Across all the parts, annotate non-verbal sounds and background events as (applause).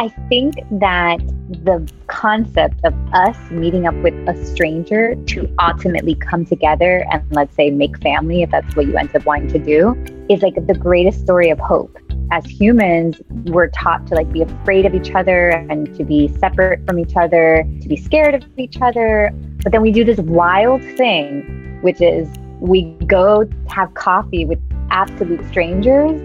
I think that the concept of us meeting up with a stranger to ultimately come together and let's say make family, if that's what you end up wanting to do, is like the greatest story of hope. As humans, we're taught to like be afraid of each other and to be separate from each other, to be scared of each other. But then we do this wild thing, which is we go have coffee with absolute strangers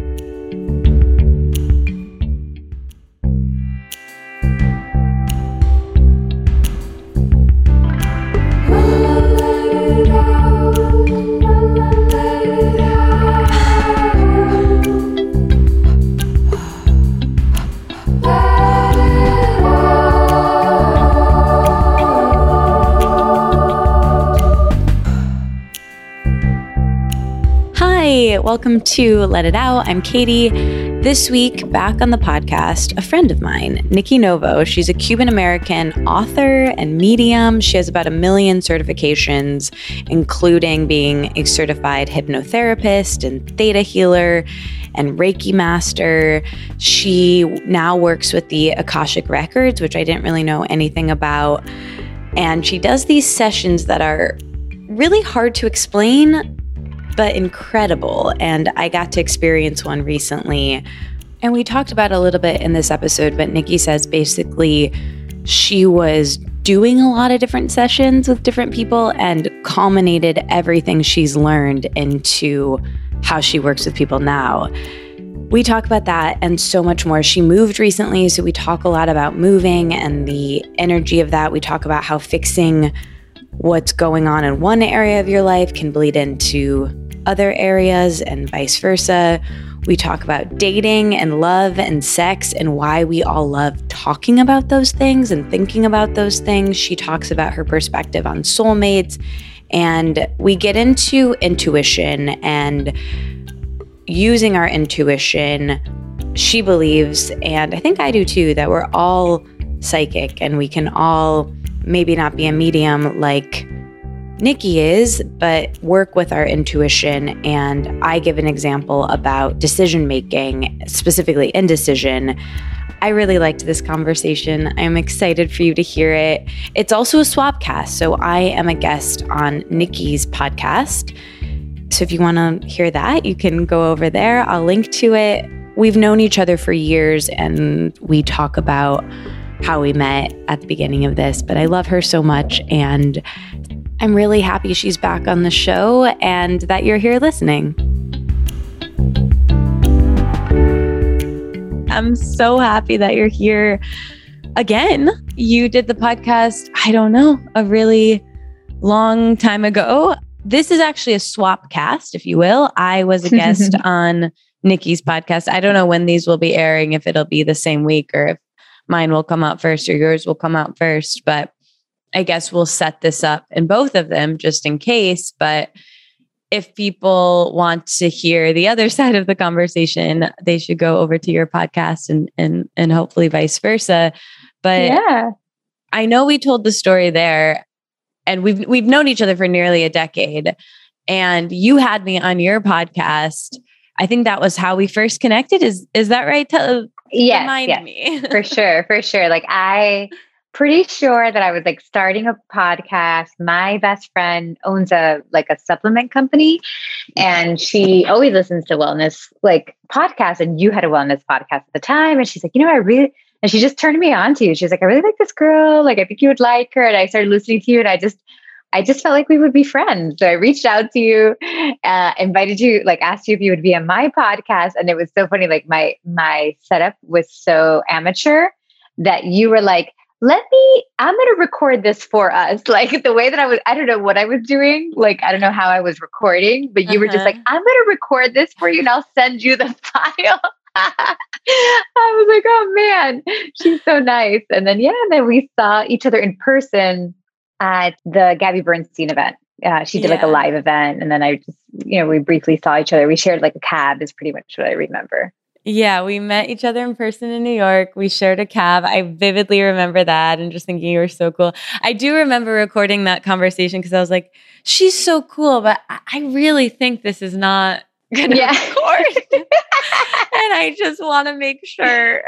welcome to Let It Out. I'm Katie. This week, back on the podcast, a friend of mine, Nikki Novo. She's a Cuban American author and medium. She has about a million certifications, including being a certified hypnotherapist and theta healer and Reiki master. She now works with the Akashic Records, which I didn't really know anything about. And she does these sessions that are really hard to explain but incredible. And I got to experience one recently. And we talked about a little bit in this episode, but Nikki says basically she was doing a lot of different sessions with different people and culminated everything she's learned into how she works with people now. We talk about that and so much more. She moved recently, so we talk a lot about moving and the energy of that. We talk about how fixing what's going on in one area of your life can bleed into other areas and vice versa. We talk about dating and love and sex and why we all love talking about those things and thinking about those things. She talks about her perspective on soulmates. And we get into intuition and using our intuition. She believes, and I think I do too, that we're all psychic and we can all maybe not be a medium like Nikki is, but work with our intuition. And I give an example about decision making, specifically indecision. I really liked this conversation. I'm excited for you to hear it. It's also a swap cast. So I am a guest on Nikki's podcast. So if you want to hear that, you can go over there. I'll link to it. We've known each other for years and we talk about how we met at the beginning of this, but I love her so much. And I'm really happy she's back on the show and that you're here listening. I'm so happy that you're here again. You did the podcast, I don't know, a really long time ago. This is actually a swap cast, if you will. I was a (laughs) guest on Nikki's podcast. I don't know when these will be airing, if it'll be the same week or if mine will come out first or yours will come out first. But I guess we'll set this up in both of them just in case. But if people want to hear the other (laughs) side of the conversation, they should go over to your podcast and and and hopefully vice versa. But yeah. I know we told the story there and we've we've known each other for nearly a decade. And you had me on your podcast. I think that was how we first connected. Is is that right? Tell yes, remind yes, me. for (laughs) sure, for sure. Like I pretty sure that I was like starting a podcast. My best friend owns a like a supplement company and she always listens to wellness like podcasts and you had a wellness podcast at the time and she's like, "You know, I really and she just turned me on to you. She was like, "I really like this girl. Like I think you would like her." And I started listening to you and I just I just felt like we would be friends. So I reached out to you, uh, invited you, like asked you if you would be on my podcast. And it was so funny. Like my my setup was so amateur that you were like, let me i'm going to record this for us (laughs) like the way that i was i don't know what i was doing like i don't know how i was recording but you uh-huh. were just like uh-huh. i'm going to record this for you and i'll send you the (laughs) file (laughs) i was like oh man she's so nice and then yeah and then we saw each other in person at the gabby bernstein event uh, she did yeah. like a live event and then i just you know we briefly saw each other we shared like a cab is pretty much what i remember yeah, we met each other in person in New York. We shared a cab. I vividly remember that and just thinking you were so cool. I do remember recording that conversation because I was like, she's so cool, but I really think this is not gonna yeah. record. (laughs) (laughs) and I just want to make sure. (laughs)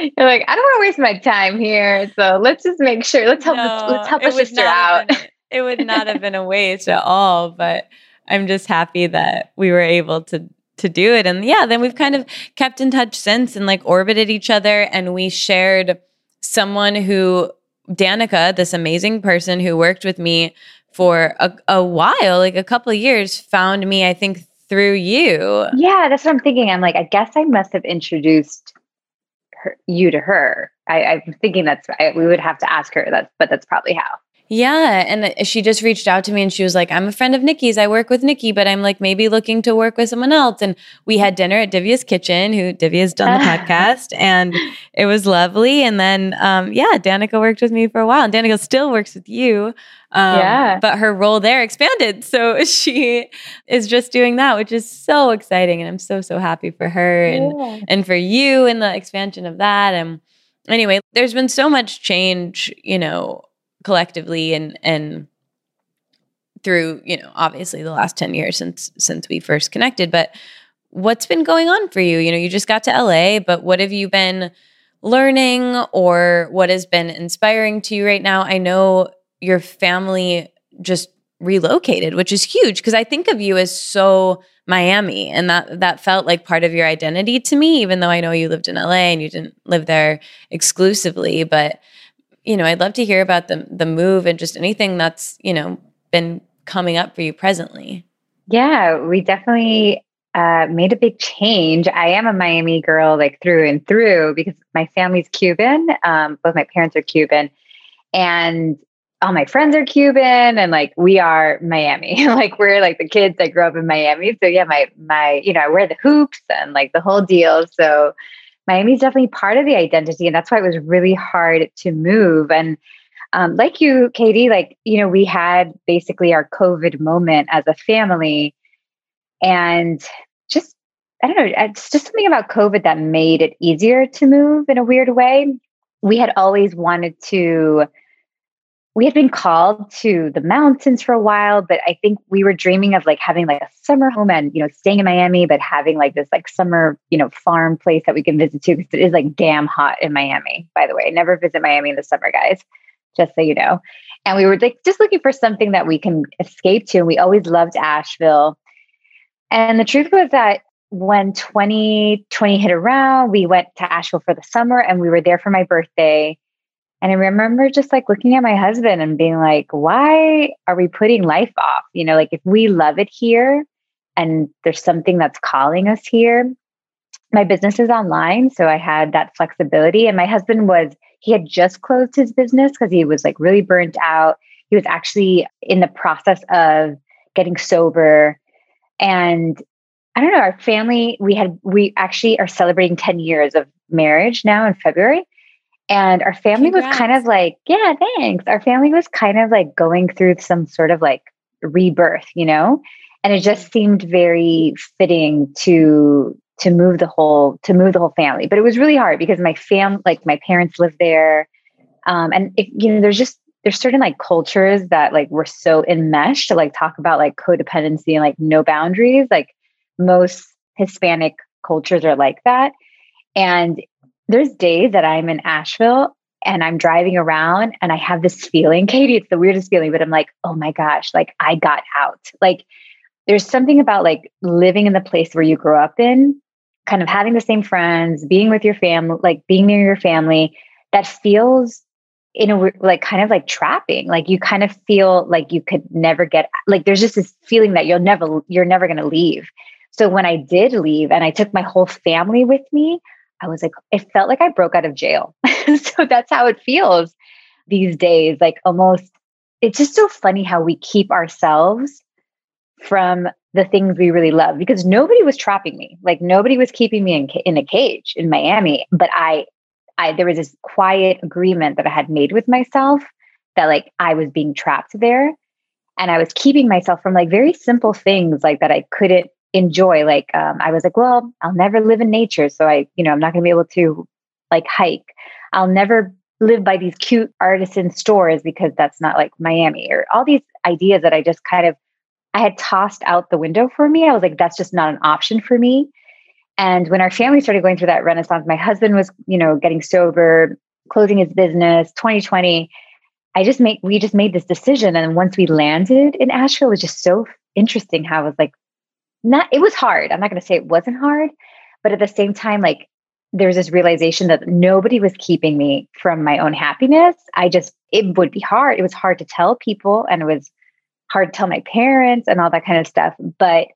You're like, I don't want to waste my time here. So let's just make sure. Let's help. No, this, let's help a sister out. Been, it would not have been a waste at all. But I'm just happy that we were able to to do it. And yeah, then we've kind of kept in touch since and like orbited each other. And we shared someone who Danica, this amazing person who worked with me for a, a while, like a couple of years, found me, I think, through you. Yeah, that's what I'm thinking. I'm like, I guess I must have introduced her, you to her. I, am thinking that's I, we would have to ask her that, but that's probably how. Yeah. And she just reached out to me and she was like, I'm a friend of Nikki's. I work with Nikki, but I'm like maybe looking to work with someone else. And we had dinner at Divya's Kitchen, who Divya's done the (laughs) podcast, and it was lovely. And then, um, yeah, Danica worked with me for a while, and Danica still works with you. Um, yeah. But her role there expanded. (laughs) So she is just doing that, which is so exciting. And I'm so, so happy for her and, yeah. and for you and the expansion of that. And anyway, there's been so much change, you know, collectively and and through you know obviously the last 10 years since since we first connected but what's been going on for you? You know you just got to LA but what have you been learning or what has been inspiring to you right now? I know your family just relocated which is huge because i think of you as so miami and that that felt like part of your identity to me even though i know you lived in la and you didn't live there exclusively but you know, I'd love to hear about the the move and just anything that's, you know, been coming up for you presently. Yeah, we definitely uh, made a big change. I am a Miami girl, like through and through, because my family's Cuban. Um, both my parents are Cuban, and all my friends are Cuban, and like we are Miami. (laughs) like we're like the kids that grew up in Miami. So yeah, my my you know I wear the hoops and like the whole deal. So Miami is definitely part of the identity. And that's why it was really hard to move. And um, like you, Katie, like, you know, we had basically our COVID moment as a family. And just, I don't know, it's just something about COVID that made it easier to move in a weird way. We had always wanted to we had been called to the mountains for a while, but I think we were dreaming of like having like a summer home and, you know, staying in Miami, but having like this like summer, you know, farm place that we can visit to because it is like damn hot in Miami, by the way. Never visit Miami in the summer, guys, just so you know. And we were like just looking for something that we can escape to. And we always loved Asheville. And the truth was that when 2020 hit around, we went to Asheville for the summer and we were there for my birthday and I remember just like looking at my husband and being like, why are we putting life off? You know, like if we love it here and there's something that's calling us here. My business is online. So I had that flexibility. And my husband was, he had just closed his business because he was like really burnt out. He was actually in the process of getting sober. And I don't know, our family, we had, we actually are celebrating 10 years of marriage now in February. And our family Congrats. was kind of like, yeah, thanks. Our family was kind of like going through some sort of like rebirth, you know? And it just seemed very fitting to to move the whole to move the whole family. But it was really hard because my fam like my parents lived there. Um, and it, you know, there's just there's certain like cultures that like were so enmeshed to like talk about like codependency and like no boundaries. Like most Hispanic cultures are like that. And there's days that I'm in Asheville and I'm driving around and I have this feeling, Katie, it's the weirdest feeling, but I'm like, oh my gosh, like I got out. Like there's something about like living in the place where you grew up in, kind of having the same friends, being with your family, like being near your family, that feels in a like kind of like trapping. Like you kind of feel like you could never get like there's just this feeling that you'll never you're never going to leave. So when I did leave and I took my whole family with me, I was like, it felt like I broke out of jail. (laughs) so that's how it feels these days. Like almost, it's just so funny how we keep ourselves from the things we really love because nobody was trapping me. Like nobody was keeping me in, in a cage in Miami. But I, I, there was this quiet agreement that I had made with myself that like I was being trapped there. And I was keeping myself from like very simple things like that I couldn't enjoy. Like um, I was like, well, I'll never live in nature, so I, you know, I'm not going to be able to like hike. I'll never live by these cute artisan stores because that's not like Miami or all these ideas that I just kind of I had tossed out the window for me. I was like, that's just not an option for me. And when our family started going through that renaissance, my husband was, you know, getting sober, closing his business, 2020. I just made we just made this decision. And once we landed in Asheville, it was just so interesting how it was like not it was hard. I'm not gonna say it wasn't hard, but at the same time, like there was this realization that nobody was keeping me from my own happiness. I just it would be hard. It was hard to tell people and it was hard to tell my parents and all that kind of stuff. But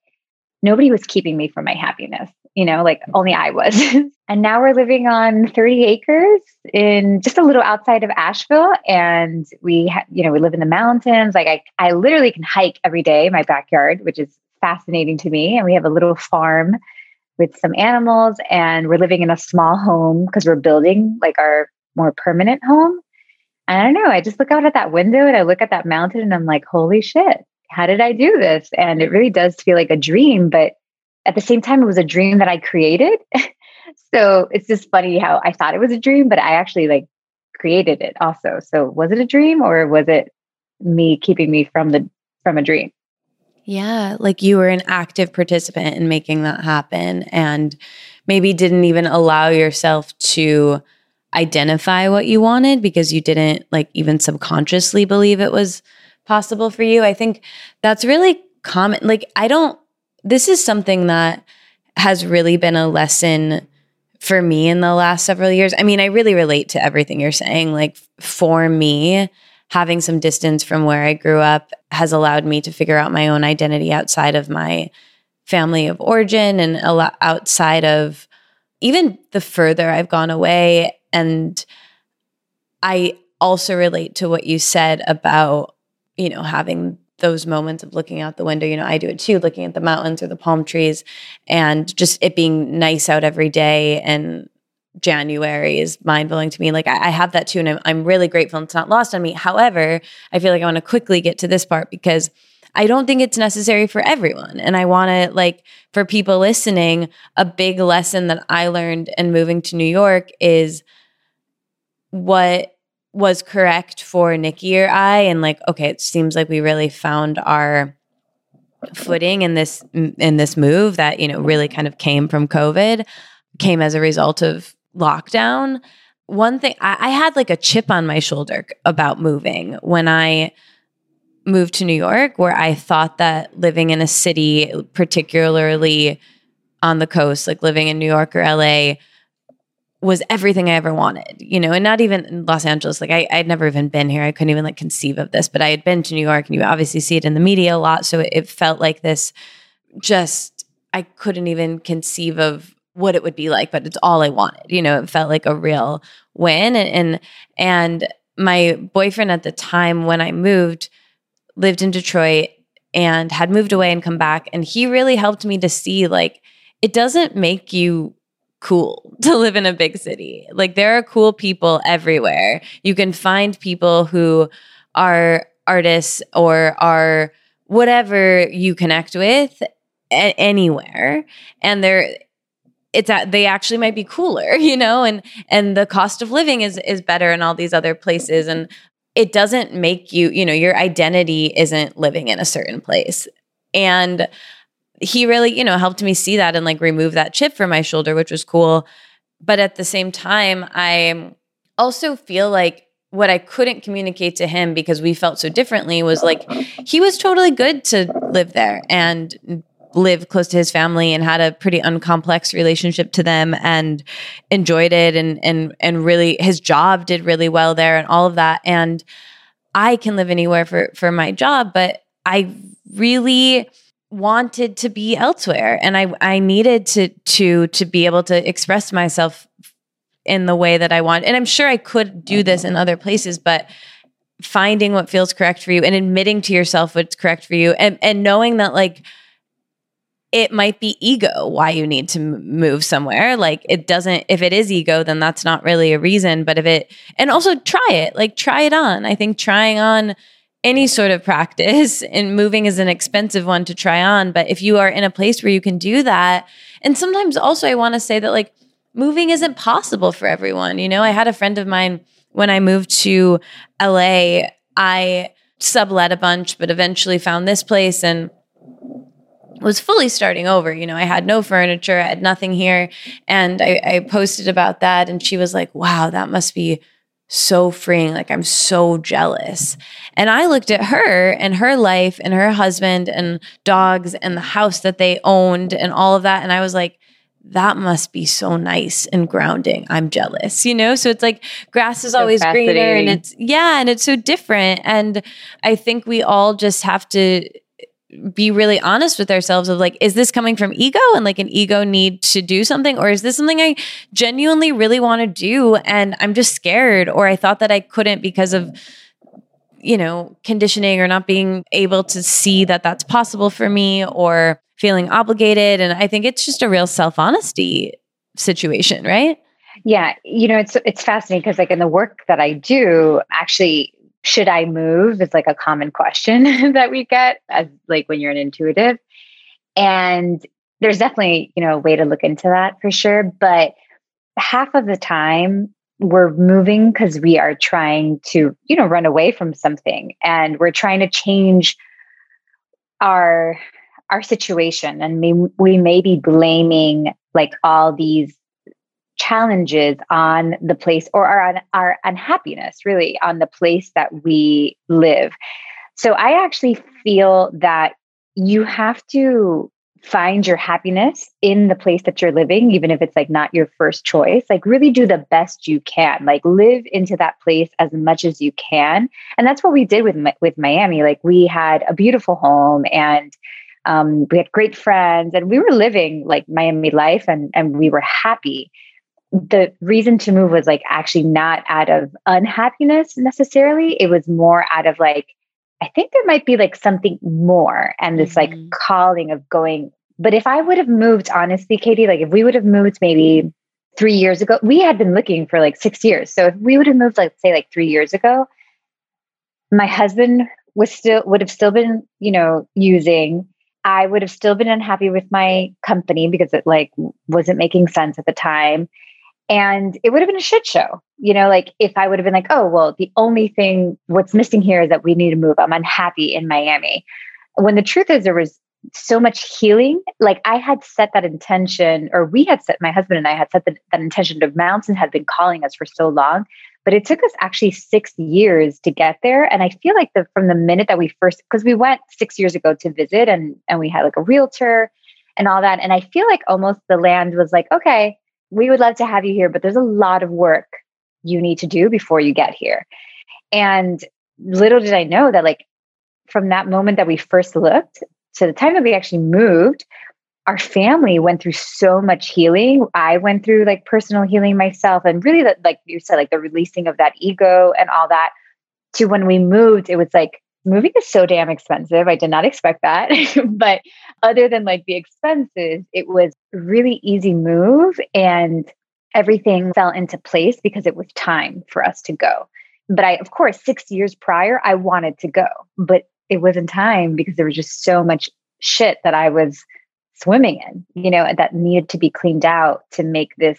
nobody was keeping me from my happiness you know, like mm-hmm. only I was. (laughs) and now we're living on 30 acres in just a little outside of Asheville. And we, ha- you know, we live in the mountains. Like I, I literally can hike every day in my backyard, which is fascinating to me. And we have a little farm with some animals and we're living in a small home because we're building like our more permanent home. I don't know. I just look out at that window and I look at that mountain and I'm like, holy shit, how did I do this? And it really does feel like a dream, but at the same time, it was a dream that I created. (laughs) so it's just funny how I thought it was a dream, but I actually like created it also. So was it a dream or was it me keeping me from the from a dream? Yeah, like you were an active participant in making that happen and maybe didn't even allow yourself to identify what you wanted because you didn't like even subconsciously believe it was possible for you. I think that's really common. Like I don't this is something that has really been a lesson for me in the last several years. I mean, I really relate to everything you're saying. Like for me, having some distance from where I grew up has allowed me to figure out my own identity outside of my family of origin and a lot outside of even the further I've gone away. And I also relate to what you said about, you know, having those moments of looking out the window. You know, I do it too, looking at the mountains or the palm trees and just it being nice out every day. And January is mind blowing to me. Like I, I, have that too. And I'm, I'm really grateful it's not lost on me. However, I feel like I want to quickly get to this part because I don't think it's necessary for everyone. And I want to, like, for people listening, a big lesson that I learned in moving to New York is what was correct for Nikki or I and like okay it seems like we really found our footing in this in this move that you know really kind of came from covid came as a result of lockdown one thing I, I had like a chip on my shoulder about moving when I moved to New York where I thought that living in a city particularly on the coast like living in New York or LA was everything I ever wanted, you know, and not even in Los Angeles. Like I, I'd never even been here. I couldn't even like conceive of this, but I had been to New York and you obviously see it in the media a lot. So it, it felt like this just, I couldn't even conceive of what it would be like, but it's all I wanted. You know, it felt like a real win. And, and, and my boyfriend at the time when I moved lived in Detroit and had moved away and come back. And he really helped me to see like, it doesn't make you cool (laughs) to live in a big city. Like there are cool people everywhere. You can find people who are artists or are whatever you connect with anywhere and they're it's at, they actually might be cooler, (laughs) you know, and and the cost of living is is better in all these other places and it doesn't make you, you know, your identity isn't living in a certain place. And he really, you know, helped me see that and like remove that chip from my shoulder, which was cool. But at the same time, I also feel like what I couldn't communicate to him because we felt so differently was like he was totally good to live there and live close to his family and had a pretty uncomplex relationship to them and enjoyed it and and and really his job did really well there and all of that and I can live anywhere for for my job but I really wanted to be elsewhere and I I needed to to to be able to express myself in the way that I want. And I'm sure I could do this in other places, but finding what feels correct for you and admitting to yourself what's correct for you and and knowing that like it might be ego why you need to move somewhere. Like it doesn't if it is ego then that's not really a reason but if it and also try it like try it on. I think trying on any sort of practice (laughs) and moving is an expensive one to try on but if you are in a place where you can do that and sometimes also i want to say that like moving isn't possible for everyone you know? I had a friend of mine when i moved to la i sublet a bunch but eventually found this place and was fully starting over. You know, I had no furniture, I had nothing here. And I, I posted about that, and she was like, wow, that must be so freeing. Like, I'm so jealous. And I looked at her and her life and her husband and dogs and the house that they owned and all of that. And I was like, that must be so nice and grounding. I'm jealous, you know? So it's like grass is so always greener and it's, yeah, and it's so different. And I think we all just have to be really honest with ourselves of like is this coming from ego and like an ego need to do something? Or is this something i genuinely really want to do and i'm just scared? Or i thought that i couldn't because of you know conditioning or not being able to see that that's possible for me or feeling obligated? And i think it's just a real self-honesty situation right? Yeah. You know it's it's fascinating because like in the work that i do actually should I move is like a common question (laughs) that we get as like when you're an intuitive. And there's definitely, you know, a way to look into that for sure. But half of the time we're moving because we are trying to, you know, run away from something and we're trying to change our our situation and we, we may be blaming like all these challenges on the place or our, our unhappiness really on the place that we live. So I actually feel that you have to find your happiness in the place that you're living even if it's like not your first choice. Like really do the best you can. Like live into that place as much as you can. And that's what we did with with Miami. Like we had a beautiful home and um, we had great friends and we were living like Miami life and and we were happy the reason to move was like actually not out of unhappiness necessarily. It was more out of like, I think there might be like something more and this mm-hmm. like calling of going. But if I would have moved, honestly, Katie, like if we would have moved maybe three years ago, we had been looking for like six years. So if we would have moved, like say like three years ago, my husband was still would have still been, you know, using. I would have still been unhappy with my company because it like wasn't making sense at the time and it would have been a shit show you know like if i would have been like oh well the only thing what's missing here is that we need to move. I'm unhappy in miami. When the truth is there was so much healing like i had set that intention or we had set my husband and i had set the, that intention The mountain had been calling us for so long but it took us actually six years to get there and i feel like the from the minute that we first because we went six years ago to visit and and we had like a realtor and all that and i feel like almost the land was like okay we would love to have you here, but there's a lot of work you need to do before you get here. And little did I know that, like, from that moment that we first looked to the time that we actually moved, our family went through so much healing. I went through like personal healing myself, and really, that, like you said, like the releasing of that ego and all that. To when we moved, it was like moving is so damn expensive. I did not expect that. (laughs) but other than like the expenses, it was really easy move and everything fell into place because it was time for us to go. But I, of course, six years prior, I wanted to go, but it wasn't time because there was just so much shit that I was swimming in, you know, that needed to be cleaned out to make this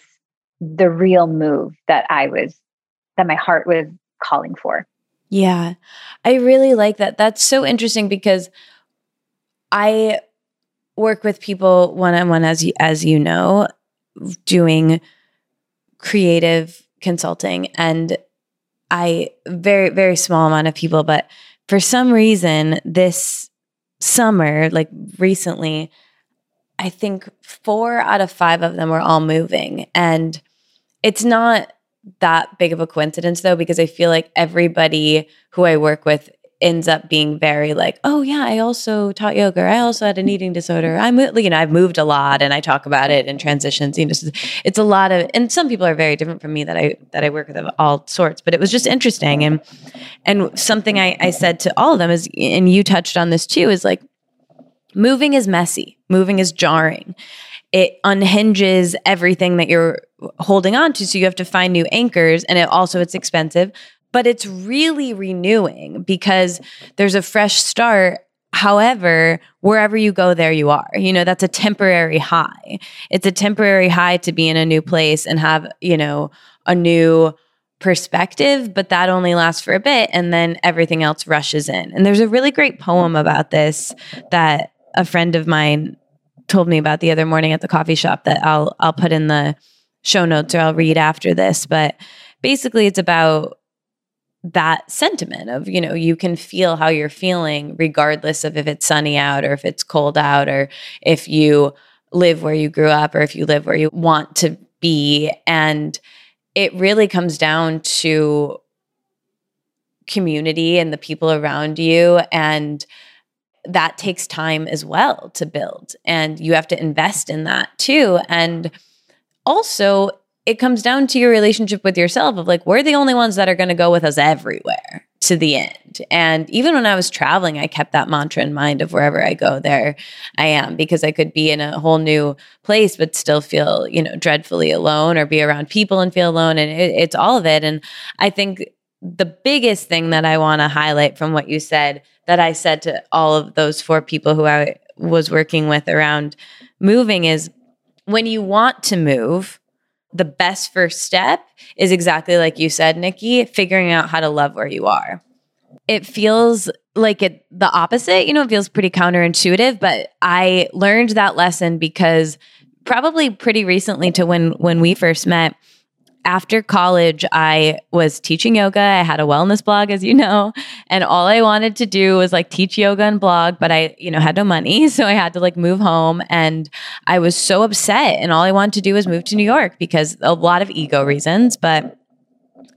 the real move that I was, that my heart was calling for. Yeah. I really like that. That's so interesting because I work with people one on one as you, as you know doing creative consulting. And I very very small amount of people but for some reason this summer like recently I think 4 out of 5 of them were all moving. And it's not that big of a coincidence though because I feel like everybody who I work with ends up being very like, oh yeah, I also taught yoga. I also had an eating disorder. I'm you know I've moved a lot and I talk about it in transitions. You know, it's a lot of and some people are very different from me that I that I work with of all sorts. But it was just interesting and and something I, I said to all of them is and you touched on this too is like moving is messy, moving is jarring it unhinges everything that you're holding on to so you have to find new anchors and it also it's expensive but it's really renewing because there's a fresh start However, wherever you go, there you are. You know, that's a temporary high. It's a temporary high to be in a new place and have, you know, a new perspective, but that only lasts for a bit and then everything else rushes in. And there's a really great poem about this that a friend of mine told me about the other morning at the coffee shop that I'll I'll put in the show notes or I'll read after this, but basically it's about that sentiment of you know you can feel how you're feeling regardless of if it's sunny out or if it's cold out or if you live where you grew up or if you live where you want to be. And it really comes down to community and the people around you. And that takes time as well to build. And you have to invest in that too. And also it comes down to your relationship with yourself of like we're the only ones that are going to go with us everywhere to the end. And even when i was traveling i kept that mantra in mind of wherever i go there i am because i could be in a whole new place but still feel you know dreadfully alone or be around people and feel alone and it, it's all of it. And i think the biggest thing that i want to highlight from what you said that i said to all of those four people who i was working with around moving is when you want to move the best first step is exactly like you said, Nikki, figuring out how to love where you are. It feels like it the opposite, you know, it feels pretty counterintuitive, but I learned that lesson because probably pretty recently to when when we first met, after college, I was teaching yoga. I had a wellness blog, as you know, and all I wanted to do was like teach yoga and blog, but I, you know, had no money. (laughs) So I had to like move home and I was so upset. And all I wanted to do was move to New York because a lot of ego reasons, but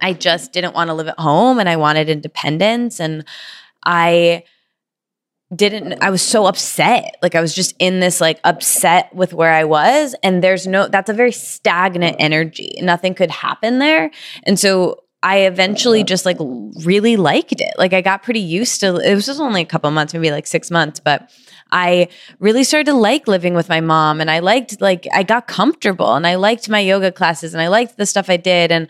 I just didn't want to live at home and I wanted independence. And I, didn't I was so upset. Like I was just in this like upset with where I was and there's no that's a very stagnant mm. energy. Nothing could happen there. And so I eventually just like really liked it. Like I got pretty used to it was just only a couple months, maybe like 6 months, but I really started to like living with my mom and I liked like I got comfortable and I liked my yoga classes and I liked the stuff I did and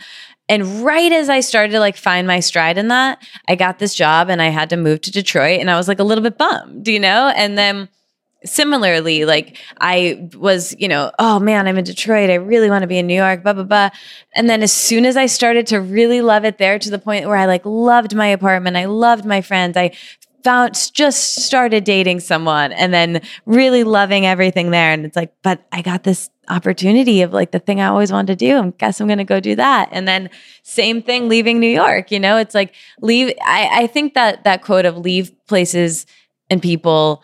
and right as I started to like find my stride in that, I got this job and I had to move to Detroit and I was like a little bit bummed, you know? And then similarly, like I was, you know, oh man, I'm in Detroit. I really want to be in New York, blah, blah, blah. And then as soon as I started to really love it there to the point where I like loved my apartment, I loved my friends, I found just started dating someone and then really loving everything there. And it's like, but I got this opportunity of like the thing I always wanted to do. I guess I'm going to go do that. And then same thing, leaving New York, you know, it's like leave. I, I think that that quote of leave places and people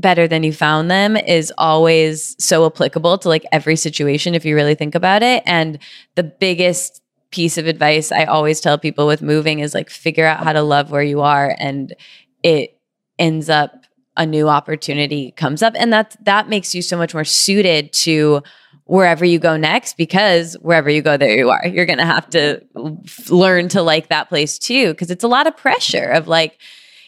better than you found them is always so applicable to like every situation if you really think about it. And the biggest piece of advice I always tell people with moving is like figure out how to love where you are and it ends up a new opportunity comes up and that that makes you so much more suited to wherever you go next because wherever you go there you are you're going to have to learn to like that place too because it's a lot of pressure of like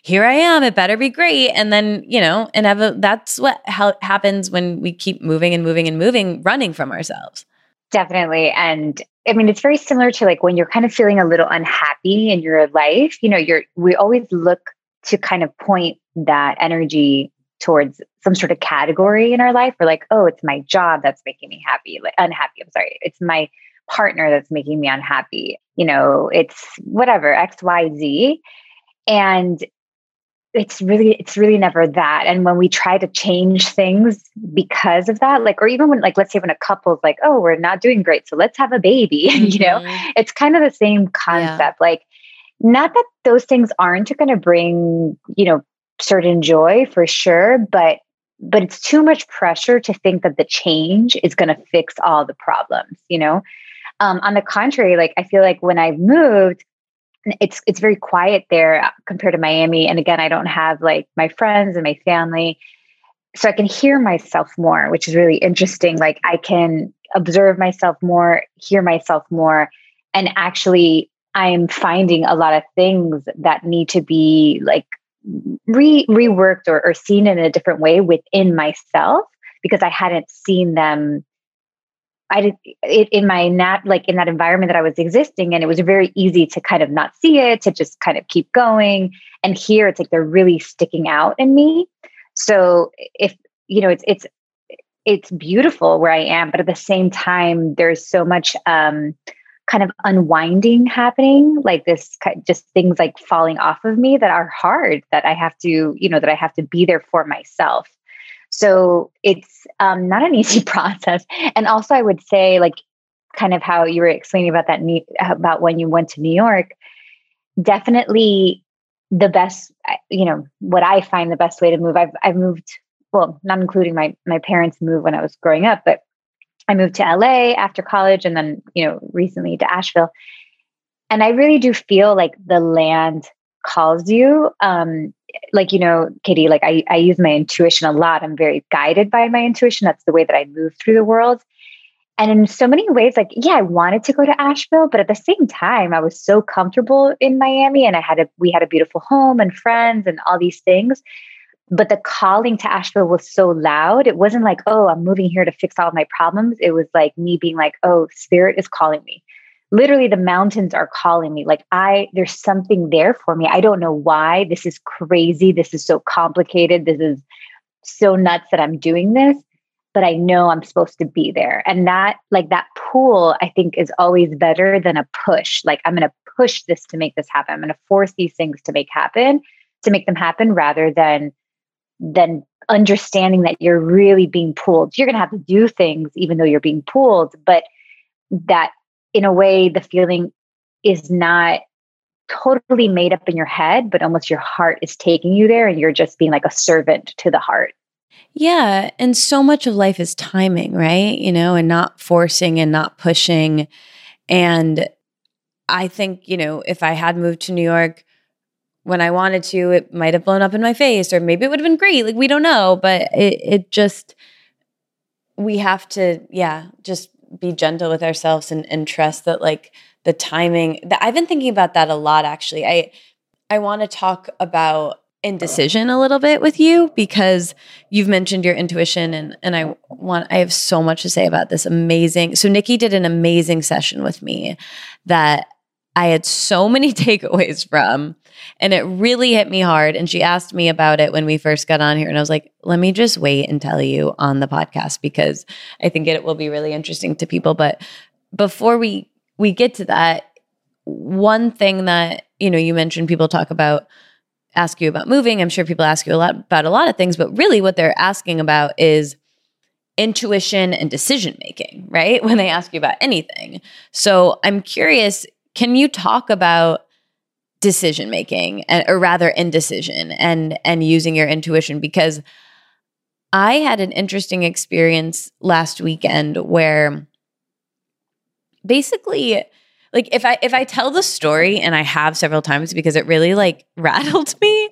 here I am it better be great and then you know and have a, that's what ha- happens when we keep moving and moving and moving running from ourselves definitely and I mean, it's very similar to like when you're kind of feeling a little unhappy in your life. You know, you're we always look to kind of point that energy towards some sort of category in our life. We're like, oh, it's my job that's making me happy, like unhappy. I'm sorry. It's my partner that's making me unhappy. You know, it's whatever, X, Y, Z. And it's really, it's really never that. And when we try to change things because of that, like, or even when, like, let's say when a couple's like, oh, we're not doing great, so let's have a baby, mm-hmm. (laughs) you know, mm-hmm. it's kind of the same concept. Yeah. Like, not that those things aren't going to bring, you know, certain joy for sure, but but it's too much pressure to think that the change is going to fix all the problems, you know? Um, on the contrary, like I feel like when I've moved, it's it's very quiet there compared to Miami. And again, I don't have like my friends and my family. So I can hear myself more, which is really interesting. Like I can observe myself more, hear myself more, and actually I'm finding a lot of things that need to be like re reworked or, or seen in a different way within myself because I hadn't seen them. I did it in my nat like in that environment that I was existing, and it was very easy to kind of not see it, to just kind of keep going. And here it's like they're really sticking out in me. So if you know, it's it's it's beautiful where I am, but at the same time, there's so much um kind of unwinding happening like this just things like falling off of me that are hard that i have to you know that i have to be there for myself So it's um, not an (laughs) easy process. And also, I would say, like, kind of how you were explaining about that, about when you went to New York, definitely the best, you know, what I find the best way to move. I've, I've moved, well, not including my, my parents' move when I was growing up, but I moved to LA after college and then, you know, recently to Asheville. And I really do feel like the land calls you. Um, like, you know, Katie, like I, I use my intuition a lot. I'm very guided by my intuition. That's the way that I move through the world. And in so many ways, like, yeah, I wanted to go to Asheville, but at the same time, I was so comfortable in Miami and I had a, we had a beautiful home and friends and all these things. But the calling to Asheville was so loud. It wasn't like, oh, I'm moving here to fix all my problems. It was like me being like, oh, spirit is calling me. Literally, the mountains are calling me. Like, I, there's something there for me. I don't know why. This is crazy. This is so complicated. This is so nuts that I'm doing this but I know I'm supposed to be there. And that, like that pull, I think is always better than a push. Like, I'm going to push this to make this happen. I'm going to force these things to make happen, to make them happen rather than than understanding that you're really being pulled. You're going to have to do things even though you're being pulled, but that in a way the feeling is not totally made up in your head, but almost your heart is taking you there and you're just being like a servant to the heart. Yeah. And so much of life is timing, right? You know, and not forcing and not pushing. And I think, you know, if I had moved to New York when I wanted to, it might have blown up in my face, or maybe it would have been great. Like, we don't know. But it, it just, we have to, yeah, just be gentle with ourselves and, and trust that, like, the timing that I've been thinking about that a lot actually. I I want to talk about indecision a little bit with you because you've mentioned your intuition and and I want I have so much to say about this amazing. So Nikki did an amazing session with me that I had so many (laughs) takeaways from and it really hit me hard and she asked me about it when we first got on here and I was like, "Let me just wait and tell you on the podcast because I think it will be really interesting to people." But before we we get to that, one thing that, you know, you mentioned people talk about ask you about moving. I'm sure people ask you a lot about a lot of things, but really what they're asking about is intuition and decision making, right? (laughs) When they ask you about anything. So I'm curious, can you talk about decision making or rather indecision and and using your intuition? Because I had an interesting experience last weekend where basically like if I if I tell the story and I have several times because it really like (laughs) rattled me,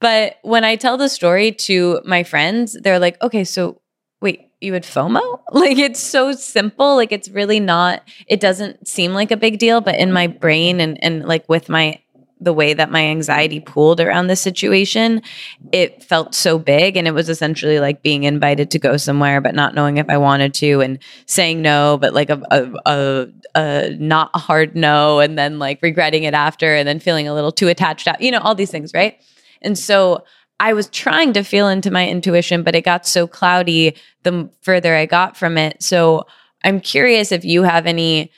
but when I tell the story to my friends, they're like, "Okay, so wait, you had FOMO?" (laughs) Like it's so simple, like it's really not it doesn't seem like a big deal, but in my brain and and like with my the way that my anxiety pooled around this situation, it felt so big. And it was essentially like being invited to go somewhere, but not knowing if I wanted to and saying no, but like a, a, a, a not a hard no, and then like regretting it after and then feeling a little too attached out, you know, all these things, right? And so I was trying to feel into my intuition, but it got so cloudy the further I got from it. So I'm curious if you have any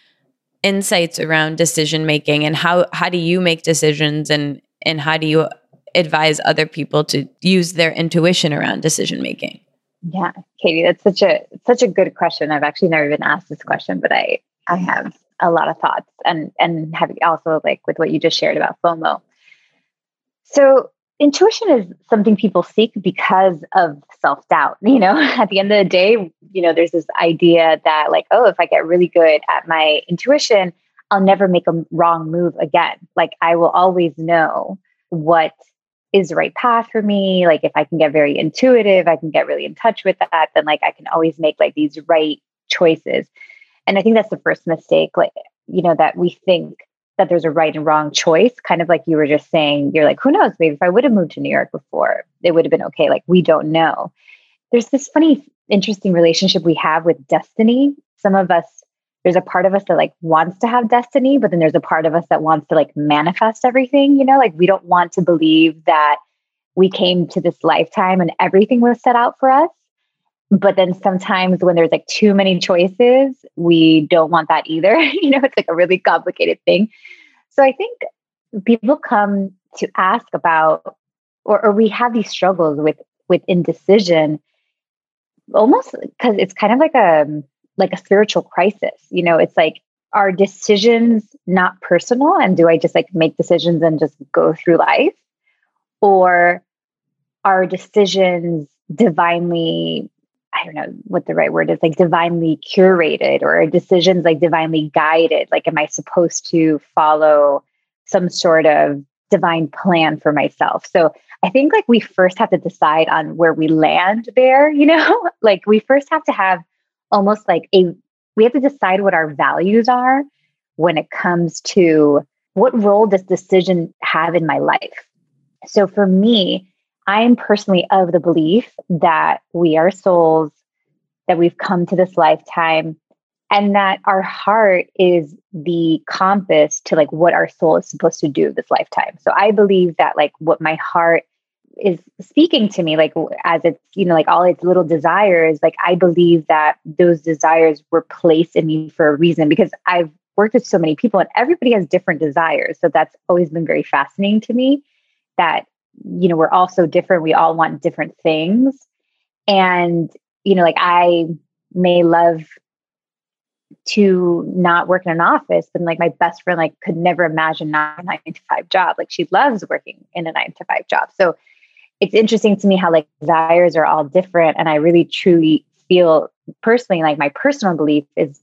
insights around decision making and how how do you make decisions and and how do you advise other people to use their intuition around decision making? Yeah, Katie, that's such a such a good question. I've actually never been asked this question, but I I have a lot of thoughts and and have also like with what you just shared about FOMO. So intuition is something people seek because of self-doubt you know? (laughs) At the end of the day you know there's this idea that like oh if i get really good at my intuition i'll never make a wrong move again. Like i will always know what is the right path for me. Like if i can get very intuitive i can get really in touch with that then like i can always make like these right choices. And i think that's the first mistake like you know that we think that there's a right and wrong choice, kind of like you were just saying, you're like, who knows? Maybe if I would have moved to New York before, it would have been okay. Like, we don't know. There's this funny, interesting relationship we have with destiny. Some of us, there's a part of us that like wants to have destiny, but then there's a part of us that wants to like manifest everything, you know, like we don't want to believe that we came to this lifetime and everything was set out for us. But then sometimes when there's like too many choices, we don't want that either. (laughs) you know, it's like a really complicated thing. So I think people come to ask about, or, or we have these struggles with with indecision almost because it's kind of like a like a spiritual crisis. You know, it's like are decisions not personal and do I just like make decisions and just go through life? Or are decisions divinely I don't know what the right word is, like divinely curated or decisions like divinely guided? Like, am I supposed to follow some sort of divine plan for myself? So I think like we first have to decide on where we land there, you know? (laughs) like, we first have to have almost like a, we have to decide what our values are when it comes to what role does decision have in my life? So for me, I am personally of the belief that we are souls, that we've come to this lifetime, and that our heart is the compass to like what our soul is supposed to do this lifetime. So I believe that like what my heart is speaking to me, like as it's, you know, like all its little desires, like I believe that those desires were placed in me for a reason because I've worked with so many people and everybody has different desires. So that's always been very fascinating to me that you know, we're all so different. We all want different things. And, you know, like I may love to not work in an office, but like my best friend like could never imagine not a nine to five job. Like she loves working in a nine to five job. So it's interesting to me how like desires are all different. And I really truly feel personally like my personal belief is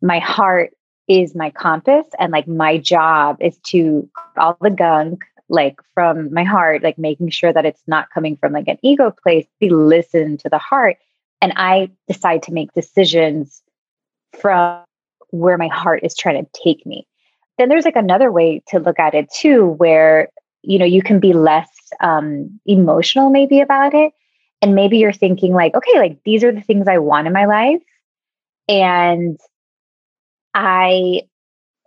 my heart is my compass and like my job is to all the gunk like from my heart, like making sure that it's not coming from like an ego place, we listen to the heart. And I decide to make decisions from where my heart is trying to take me. Then there's like another way to look at it too, where you know you can be less um, emotional maybe about it, and maybe you're thinking like, okay, like these are the things I want in my life, and I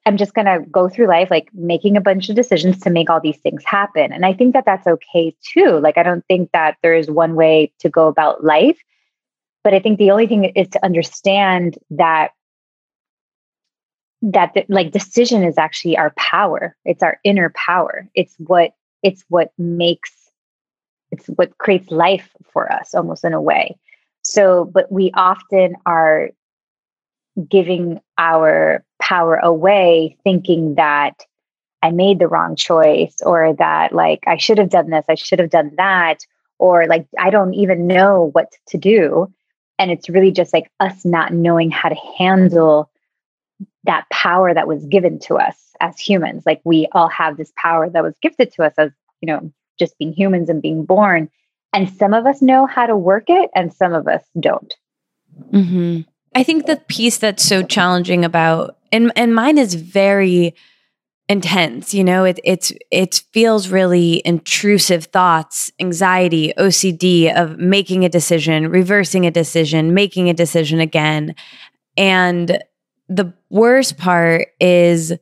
I'm just going to go through life like making a bunch of decisions to make all these things happen. And I think that that's okay too. Like, I don't think that there is one way to go about life. But I think the only thing is to understand that that the, like decision is actually our power. It's our inner power. It's what it's what makes it's what creates life for us almost in a way. So, but we often are giving our power away thinking that I made the wrong choice or that like I should have done this, I should have done that, or like I don't even know what to do. And it's really just like us not knowing how to handle that power that was given to us as humans. Like we all have this power that was gifted to us as, you know, just being humans and being born. And some of us know how to work it and some of us don't. Mm-hmm. I think the piece that's so challenging about and and mine is very intense you know it it's it feels really intrusive thoughts anxiety ocd of making a decision reversing a decision making a decision again. And the worst part is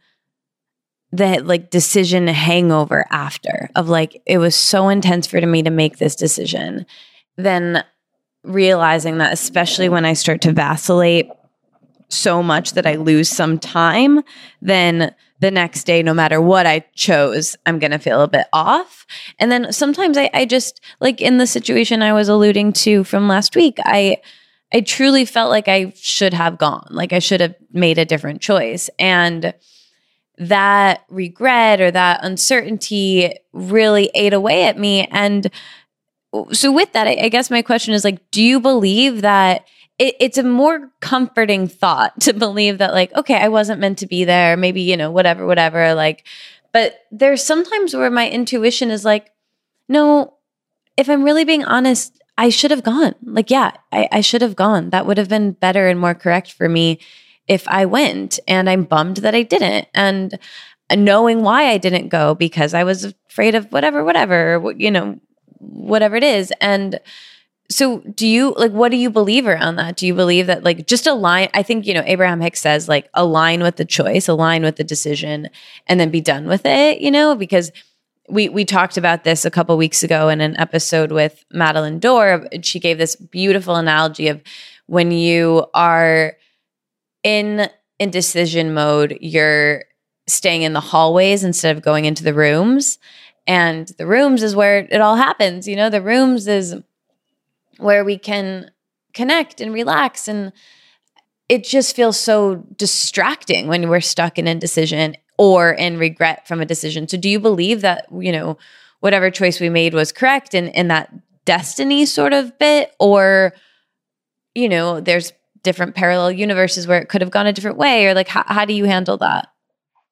the like decision hangover after of like it was so intense for me to make this decision. Then realizing that, especially when I start to vacillate so much that I lose some time, then the next day, no matter what I chose, I'm going to feel a bit off. And then sometimes I, I just, like in the situation I was alluding to from last week, I, I truly felt like I should have gone, like I should have made a different choice. And that regret or that uncertainty really ate away at me. And so with that, I, I, guess my question is like, do you believe that it, it's a more comforting thought to believe that like, okay, I wasn't meant to be there, maybe, you know, whatever, whatever, like, but there's sometimes where my intuition is like, no, if I'm really being honest, I should have gone. Like, yeah, I, I should have gone. That would have been better and more correct for me if I went. And I'm bummed that I didn't. And knowing why I didn't go because I was afraid of whatever, whatever, you know, whatever it is. And so do you like what do you believe around that? Do you believe that like just align I think you know Abraham Hicks says like align with the choice, align with the decision and then be done with it, you know, because we we talked about this a couple weeks ago in an episode with Madeleine Dore. She gave this beautiful analogy of when you are in indecision mode, you're staying in the hallways instead of going into the rooms and the rooms is where it all happens you know the rooms is where we can connect and relax and it just feels so distracting when we're stuck in indecision or in regret from a decision. So do you believe that, you know, whatever choice we made was correct and in that destiny sort of bit or you know, there's different parallel universes where it could have gone a different way or like how, how do you handle that?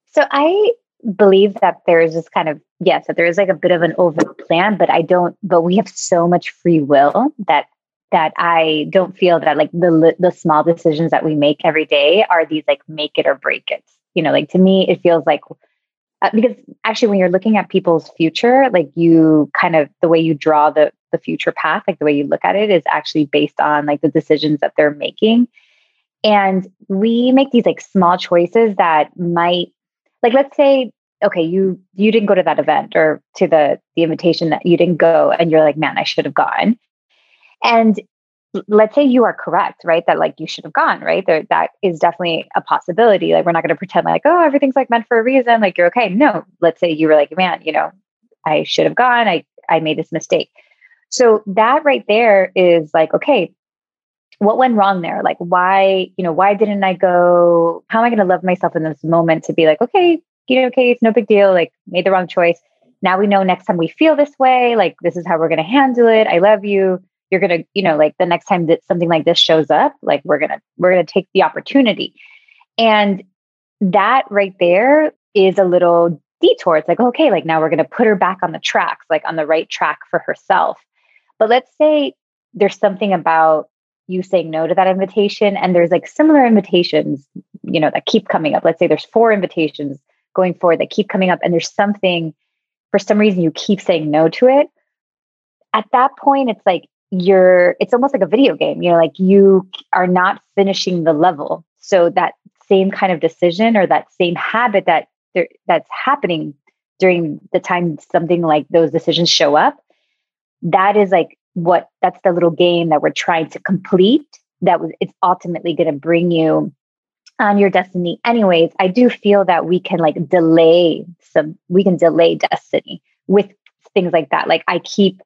So I believe that there is this kind of yes, that there is like a bit of an over plan, but I don't but we have so much free will that that I don't feel that like the the small decisions that we make every day are these like make it or break it. You know, like to me, it feels like uh, because actually when you're looking at people's future, like you kind of the way you draw the the future path, like the way you look at it, is actually based on like the decisions that they're making. And we make these like small choices that might, like, let's say okay you you didn't go to that event or to the the invitation that you didn't go and you're like man i should have gone and let's say you are correct, right? That like you should have gone, right? There, that is definitely a possibility. Like we're not going to pretend like, oh, everything's like meant for a reason. Like you're okay. No, let's say you were like, man, you know, I should have gone. I I made this mistake. So that right there is like, okay, what went wrong there? Like why, you know, why didn't I go? How am I going to love myself in this moment to be like, okay, you know, okay, it's no big deal. Like made the wrong choice. Now we know next time we feel this way, like this is how we're going to handle it. I love you you're going to you know like the next time that something like this shows up like we're going to we're going to take the opportunity and that right there is a little detour it's like okay like now we're going to put her back on the tracks like on the right track for herself but let's say there's something about you saying no to that invitation and there's like similar invitations you know that keep coming up. Let's say there's four invitations going forward that keep coming up and there's something for some reason you keep saying no to it. At that point it's like you're it's almost like a video game. You know like you are not finishing the level. So that same kind of decision or that same habit that there, that's happening during the time something like those decisions show up that is like what that's the little game that we're trying to complete that was it's ultimately going to bring you on your destiny anyways i do feel that we can like delay some we can delay destiny with things like that like i keep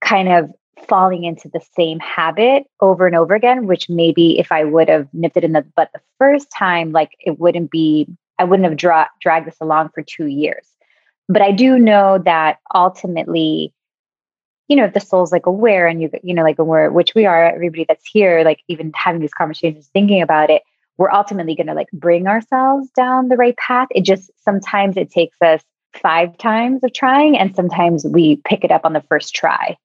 kind of falling into the same habit over and over again, which maybe if I would have nipped it in the butt the first time, like it wouldn't be, I wouldn't have dra- dragged this along for two years. But I do know that ultimately, you know, if the soul's like aware and you, you know, like we're, which we are, everybody that's here, like even having these conversations, thinking about it, we're ultimately going to like bring ourselves down the right path. It just sometimes it takes us five times of trying, and sometimes we pick it up on the first try.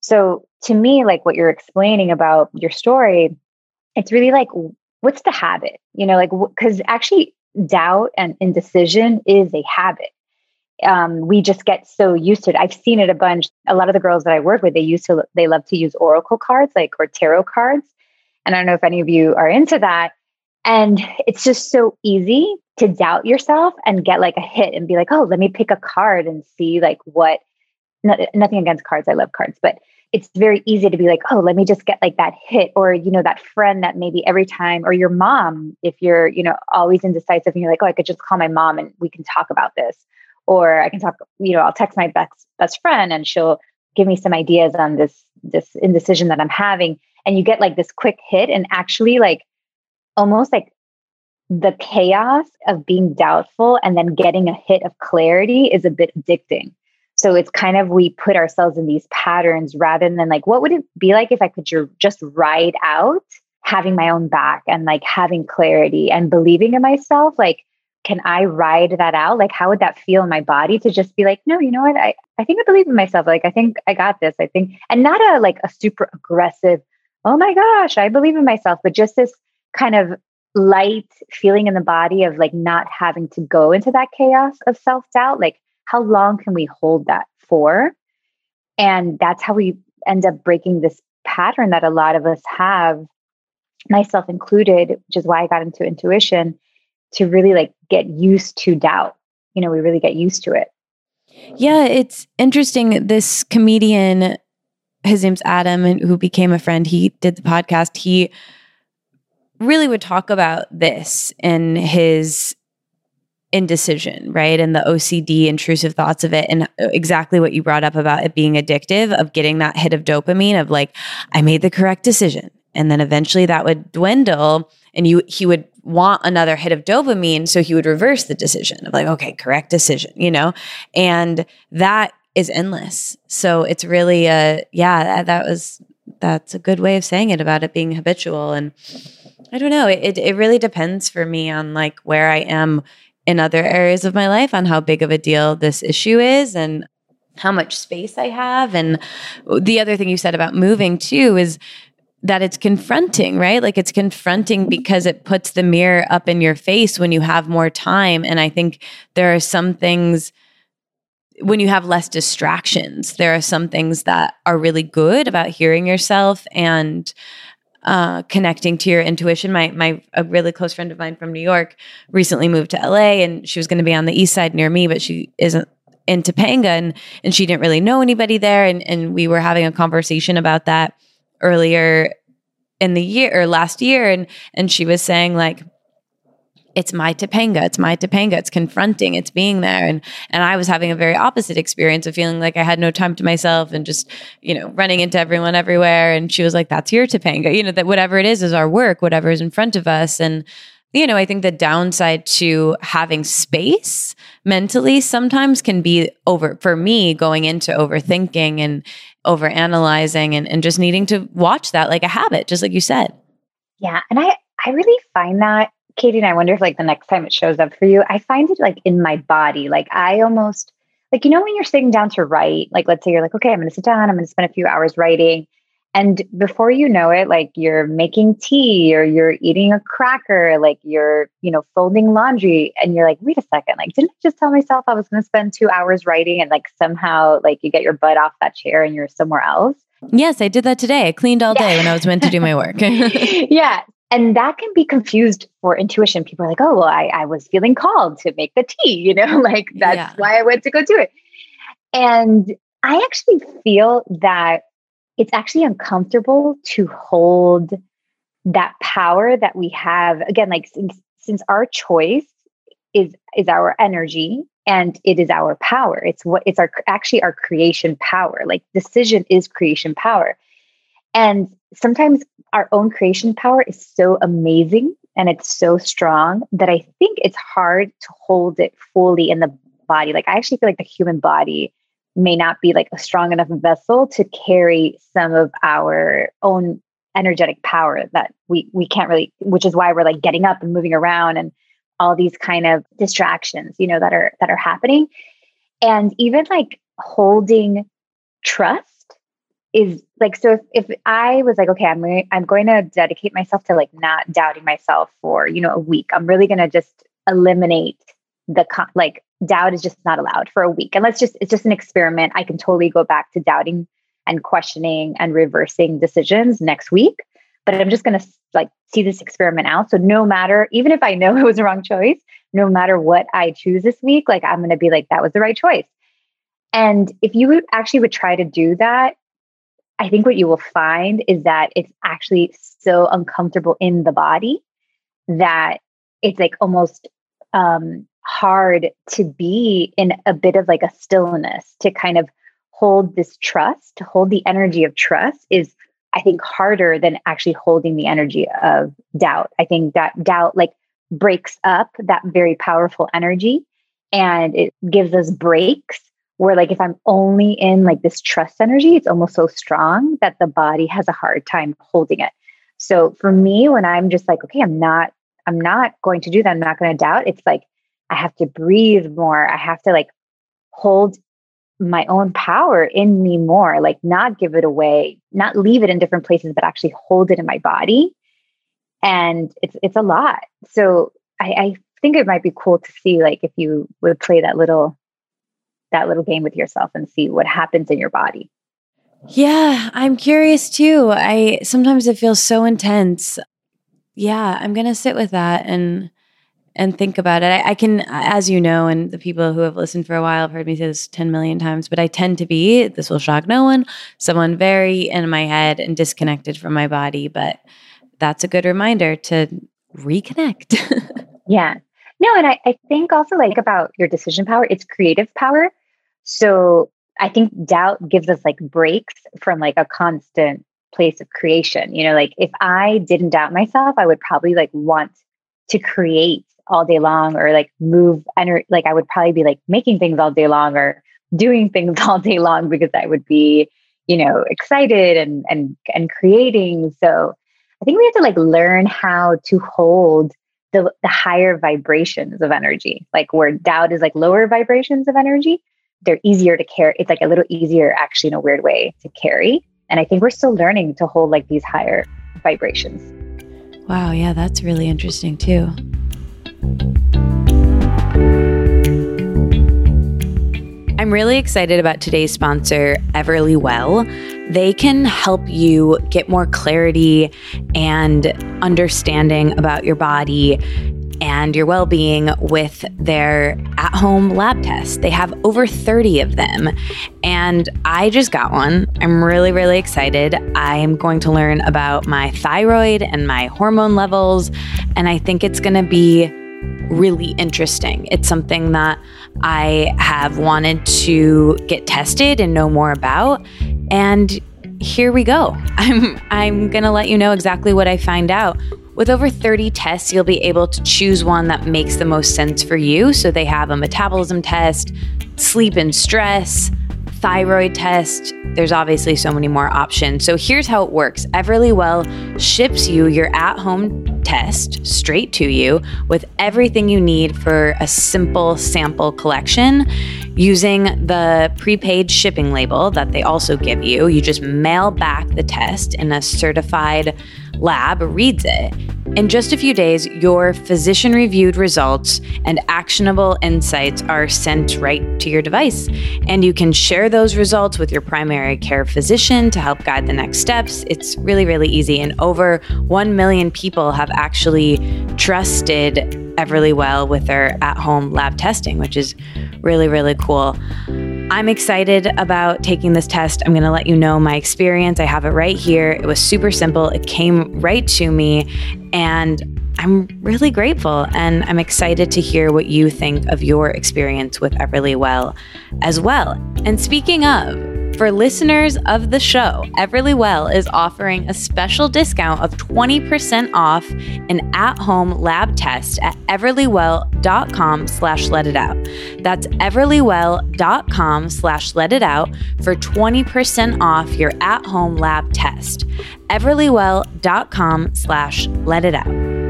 So to me, like what you're explaining about your story, it's really like, what's the habit? You know, like, because actually, doubt and indecision is a habit. Um, we just get so used to it. I've seen it a bunch. A lot of the girls that I work with, they used to, they love to use oracle cards, like, or tarot cards. And I don't know if any of you are into that. And it's just so easy to doubt yourself and get like a hit and be like, oh, let me pick a card and see like what nothing against cards. I love cards, but it's very easy to be like, oh, let me just get like that hit, or you know, that friend that maybe every time, or your mom, if you're, you know, always indecisive and you're like, oh, I could just call my mom and we can talk about this. Or I can talk, you know, I'll text my best best friend and she'll give me some ideas on this this indecision that I'm having. And you get like this quick hit and actually like almost like the chaos of being doubtful and then getting a hit of clarity is a bit addicting so it's kind of we put ourselves in these patterns rather than like, what would it be like if I could just ride out having my own back and like having clarity and believing in myself? Like, can I ride that out? Like, how would that feel in my body to just be like, no, you know what? I, I think I believe in myself. Like, I think I got this. I think, and not a like a super aggressive, oh my gosh, I believe in myself, but just this kind of light feeling in the body of like not having to go into that chaos of self doubt. Like, how long can we hold that for? And that's how we end up breaking this pattern that a lot of us have, myself included, which is why I got into intuition to really like get used to doubt. You know, we really get used to it. Yeah, it's interesting. This comedian, his name's Adam, and who became a friend, he did the podcast. He really would talk about this in his indecision, right? And the OCD intrusive thoughts of it and uh, exactly what you brought up about it being addictive of getting that hit of dopamine of like I made the correct decision and then eventually that would dwindle and you he would want another hit of dopamine so he would reverse the decision of like okay, correct decision, you know? And that is endless. So it's really a yeah, that, that was that's a good way of saying it about it being habitual and I don't know. It it really depends for me on like where I am in other areas of my life on how big of a deal this issue is and how much space I have. And the other thing you said about moving too is that it's confronting, right? Like it's confronting because it puts the mirror up in your face when you have more time. And I think there are some things when you have less distractions, there are some things that are really good about hearing yourself and uh, connecting to your intuition. My my a really close friend of mine from New York recently moved to LA, and she was going to be on the east side near me, but she isn't in Topanga, and and she didn't really know anybody there, and and we were having a conversation about that earlier in the year or last year, and and she was saying like it's my Topanga. It's my Topanga. It's confronting. It's being there. And and I was having a very opposite experience of feeling like I had no time to myself and just, you know, running into everyone everywhere. And she was like, That's your Topanga. You know, that whatever it is is our work, whatever is in front of us. And you know, I think the downside to having space mentally sometimes can be over for me going into overthinking and over analyzing and, and just needing to watch that like a habit, just like you said. Yeah. And I I really find that Katie and I wonder if like the next time it shows up for you, I find it like in my body. Like I almost like you know when you're sitting down to write, like let's say you're like, okay, I'm gonna sit down, I'm gonna spend a few hours writing. And before you know it, like you're making tea or you're eating a cracker, like you're, you know, folding laundry, and you're like, wait a second, like, didn't I just tell myself I was gonna spend two hours writing and like somehow like you get your butt off that chair and you're somewhere else? Yes, I did that today. I cleaned all day yeah. when I was meant to do my work. (laughs) yeah and that can be confused for intuition. People are like, oh, well, I, I was feeling called to make the tea, you know, (laughs) like that's yeah. why I went to go do it. And I actually feel that it's actually uncomfortable to hold that power that we have. Again, like since, since our choice is is our energy and it is our power. It's what it's our actually our creation power. Like decision is creation power. And sometimes our own creation power is so amazing and it's so strong that I think it's hard to hold it fully in the body. Like I actually feel like the human body may not be like a strong enough vessel to carry some of our own energetic power that we we can't really which is why we're like getting up and moving around and all these kind of distractions you know that are that are happening. And even like holding trust is like so if, if i was like okay i'm going i'm going to dedicate myself to like not doubting myself for you know a week i'm really going to just eliminate the like doubt is just not allowed for a week. And let's just it's just an experiment. I can totally go back to doubting and questioning and reversing decisions next week. But i'm just going to like see this experiment out. So no matter even if i know (laughs) it was the wrong choice no matter what i choose this week like i'm going to be like that was the right choice. And if you actually would try to do that I think what you will find is that it's actually so uncomfortable in the body that it's like almost um, hard to be in a bit of like a stillness. To kind of hold this trust, to hold the energy of trust is, I think, harder than actually holding the energy of doubt. I think that doubt like breaks up that very powerful energy and it gives us breaks where like if i'm only in like this trust energy it's almost so strong that the body has a hard time holding it. So for me when i'm just like okay i'm not i'm not going to do that. I'm not going to doubt. It's like i have to breathe more i have to like hold my own power in me more like not give it away not leave it in different places but actually hold it in my body and it's it's a lot so i i think it might be cool to see like if you would play that little that little game with yourself and see what happens in your body. Yeah, I'm curious too. I sometimes it feels so intense. Yeah, I'm gonna sit with that and and think about it. I, I, can, as you know, and the people who have listened for a while have heard me say this 10 million times, but I tend to be, this will shock no one, someone very in my head and disconnected from my body. But that's a good reminder to reconnect. (laughs) yeah. No, and I, I think also like about your decision power, it's creative power. So I think doubt gives us like breaks from like a constant place of creation. You know, like if I didn't doubt myself, I would probably like want to create all day long or like move energy like I would probably be like making things all day long or doing (laughs) things all day long because I would be, you know, excited and and and creating. So I think we have to like learn how to hold the the higher vibrations of energy. Like where doubt is like lower vibrations of energy, they're easier to carry. It's like a little easier actually in a weird way to carry. And I think we're still learning to hold like these higher vibrations. Wow, yeah, that's really interesting too. I'm really excited about today's sponsor, Everlywell. They can help you get more clarity and understanding about your body and your well being with their at home lab tests. They have over 30 of them. And I just got one. I'm really, really excited. I am going to learn about my thyroid and my hormone levels. And I think it's going to be really interesting. It's something that I have wanted to get tested and know more about. And here we go. (laughs) I'm I'm going to let you know exactly what I find out. With over 30 tests, you'll be able to choose one that makes the most sense for you. So they have a metabolism test, sleep and stress, thyroid test. There's obviously so many more options. So here's how it works Everlywell ships you your at home test straight to you with everything you need for a simple sample collection using the prepaid shipping label that they also give you. You just mail back the test in a certified lab reads it. In just a few days, your physician reviewed results and actionable insights are sent right to your device. And you can share those results with your primary care physician to help guide the next steps. It's really, really easy. And over 1 million people have actually trusted Everlywell with their at home lab testing, which is really, really cool. I'm excited about taking this test. I'm going to let you know my experience. I have it right here. It was super simple, it came right to me, and I'm really grateful. And I'm excited to hear what you think of your experience with Everlywell as well. And speaking of, for listeners of the show, Everlywell is offering a special discount of 20% off an at-home lab test at everlywell.com slash let it out. That's everlywell.com slash let it out for 20% off your at-home lab test. everlywell.com slash let it out.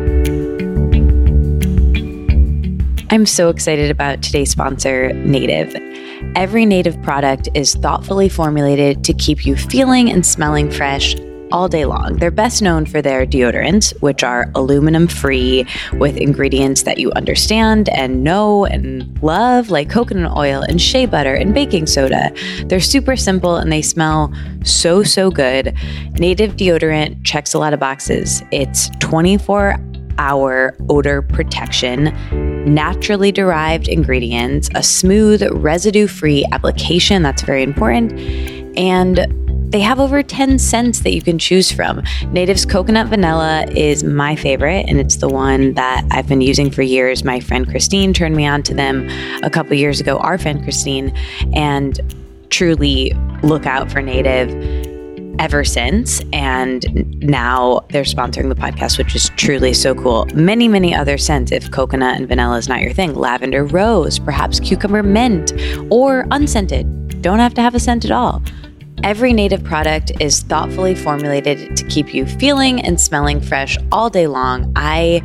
I'm so excited about today's sponsor, Native. Every native product is thoughtfully formulated to keep you feeling and smelling fresh all day long. They're best known for their deodorants, which are aluminum free with ingredients that you understand and know and love, like coconut oil and shea butter and baking soda. They're super simple and they smell so, so good. Native deodorant checks a lot of boxes. It's 24 hour odor protection naturally derived ingredients, a smooth, residue free application. That's very important. And they have over 10 scents that you can choose from. Native's coconut vanilla is my favorite, and it's the one that I've been using for years. My friend Christine turned me on to them a couple years ago, our friend Christine, and truly look out for Native ever since. And now they're sponsoring the podcast, which is truly so cool. Many, many other scents if coconut and vanilla is not your thing. Lavender rose, perhaps cucumber mint, or unscented. Don't have to have a scent at all. Every native product is thoughtfully formulated to keep you feeling and smelling fresh all day long. I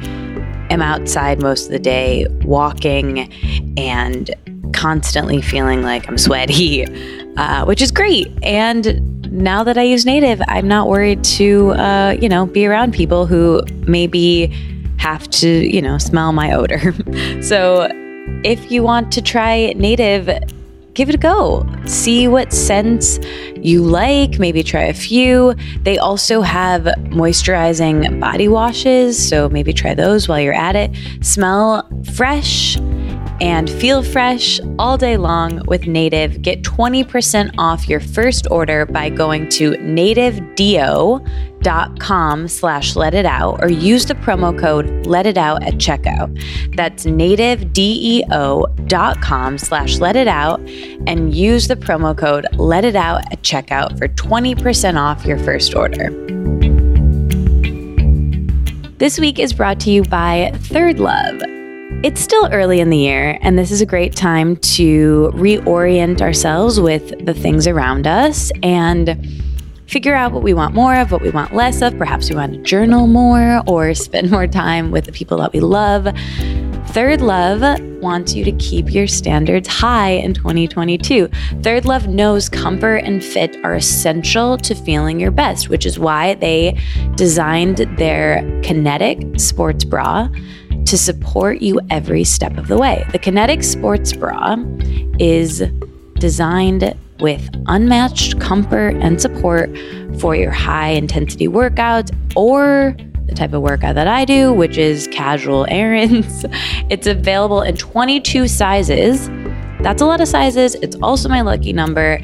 am outside most of the day walking and constantly feeling like I'm sweaty, (laughs) uh, which is great. And now that I use native, I'm not worried to, uh, you know, be around people who maybe have to, you know, smell my odor. (laughs) so if you want to try native, give it a go. See what scents you like. Maybe try a few. They also have moisturizing body washes. So maybe try those while you're at it. Smell fresh and feel fresh all day long with Native. Get 20% off your first order by going to nativedeo.com native.com slash let it out or use the promo code let it out at checkout. That's nativedeo.com slash let it out and use the promo code let it out at checkout for 20% off your first order. This week is brought to you by ThirdLove. It's still early in the year, and this is a great time to reorient ourselves with the things around us and figure out what we want more of, what we want less of. Perhaps we want to journal more or (laughs) spend more time with the people that we love. ThirdLove wants you to keep your standards high in 2022. ThirdLove knows comfort and fit are essential to feeling your best, which is why they designed their Kinetic sports bra to support you every step of the way. The Kinetic sports bra is designed with unmatched comfort and support for your high intensity workouts or the type of workout that I do, which is casual (laughs) errands. It's available in 22 sizes. That's a lot of sizes. It's also my lucky number.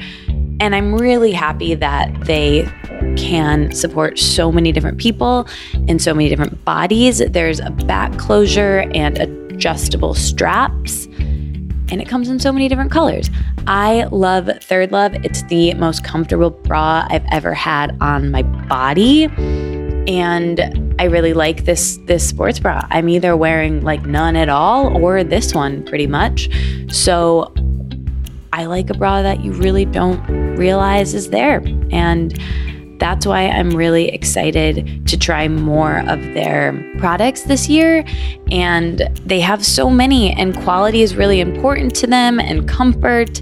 And I'm really happy that they can support so many different people in so many different bodies. There's a back closure and adjustable straps and it comes in so many different colors. I love ThirdLove. It's the most comfortable bra I've ever had on my body. And I really like this this sports bra. I'm either wearing like none at all or this one pretty much. So I like a bra that you really don't realize is there. And that's why I'm really excited to try more of their products this year. And they have so many, and quality is really important to them, and comfort.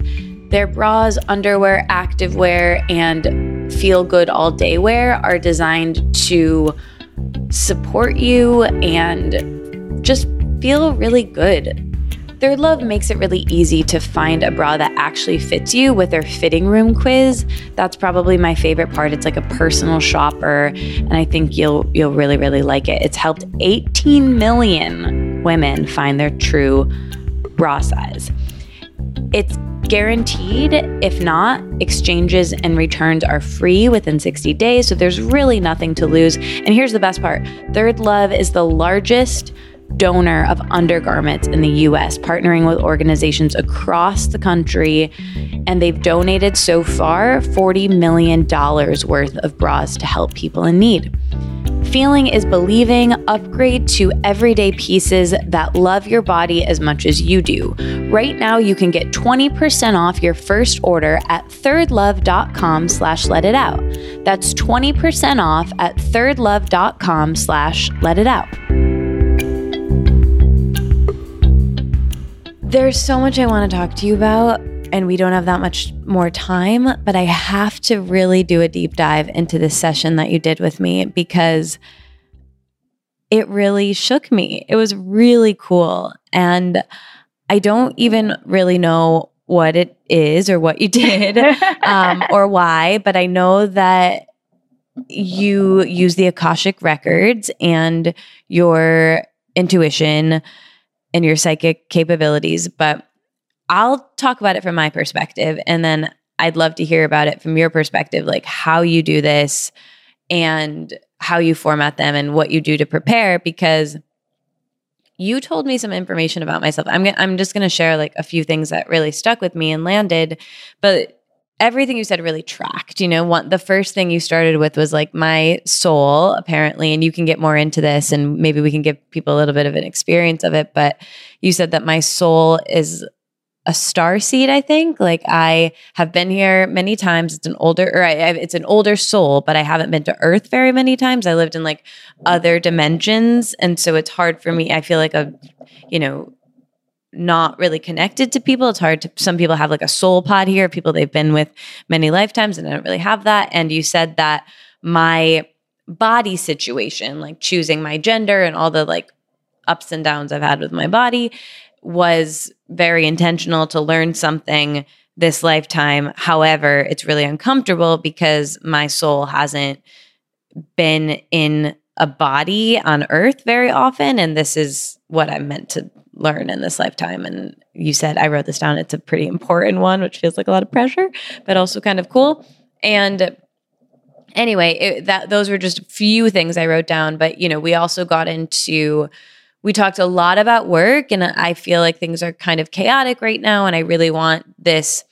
Their bras, underwear, activewear, and feel good all day wear are designed to support you and just feel really good ThirdLove makes it really easy to find a bra that actually fits you with their fitting room quiz. That's probably my favorite part. It's like a personal shopper and I think you'll you'll really really like it. It's helped 18 million women find their true bra size. It's guaranteed. If not, exchanges and returns are free within 60 days, so there's really nothing to lose. And here's the best part ThirdLove is the largest donor of undergarments in the US, partnering with organizations across the country. And they've donated so far $40 million worth of bras to help people in need. Feeling is believing. Upgrade to everyday pieces that love your body as much as you do. Right now, you can get 20% off your first order at thirdlove.com slash let it out. That's 20% off at thirdlove.com slash let it out. There's so much I want to talk to you about, and we don't have that much more time, but I have to really do a deep dive into this session that you did with me because it really shook me. It was really cool. And I don't even really know what it is or what you (laughs) did um, or why, but I know that you use the Akashic records and your intuition and your psychic capabilities. But I'll talk about it from my perspective. And then I'd love to hear about it from your perspective, like how you do this and how you format them and what you do to prepare because you told me some information about myself. I'm I'm just going to share like a few things that really stuck with me and landed, but everything you said really tracked. You know, one the first thing you started with was like my soul, apparently, and you can get more into this and maybe we can give people a little bit of an experience of it. But you said that my soul is a star seed, I think. Like I have been here many times. It's an older, or I, it's an older soul, but I haven't been to Earth very many times. I lived in like other dimensions, and so it's hard for me. I feel like a, you know, not really connected to people. It's hard to, some people have like a soul pod here, people they've been with many lifetimes, and I don't really have that. And you said that my body situation, like choosing my gender and all the like ups and downs I've had with my body, was very intentional to learn something this lifetime. However, it's really uncomfortable because my soul hasn't been in a body on earth very often. And this is what I'm meant to learn in this lifetime. And you said, I wrote this down. It's a pretty important one, which feels like a lot of pressure, but also kind of cool. And anyway, it, that those were just a few things I wrote down, but you know, we also got into we talked a lot about work and I feel like things are kind of chaotic right now and I really want this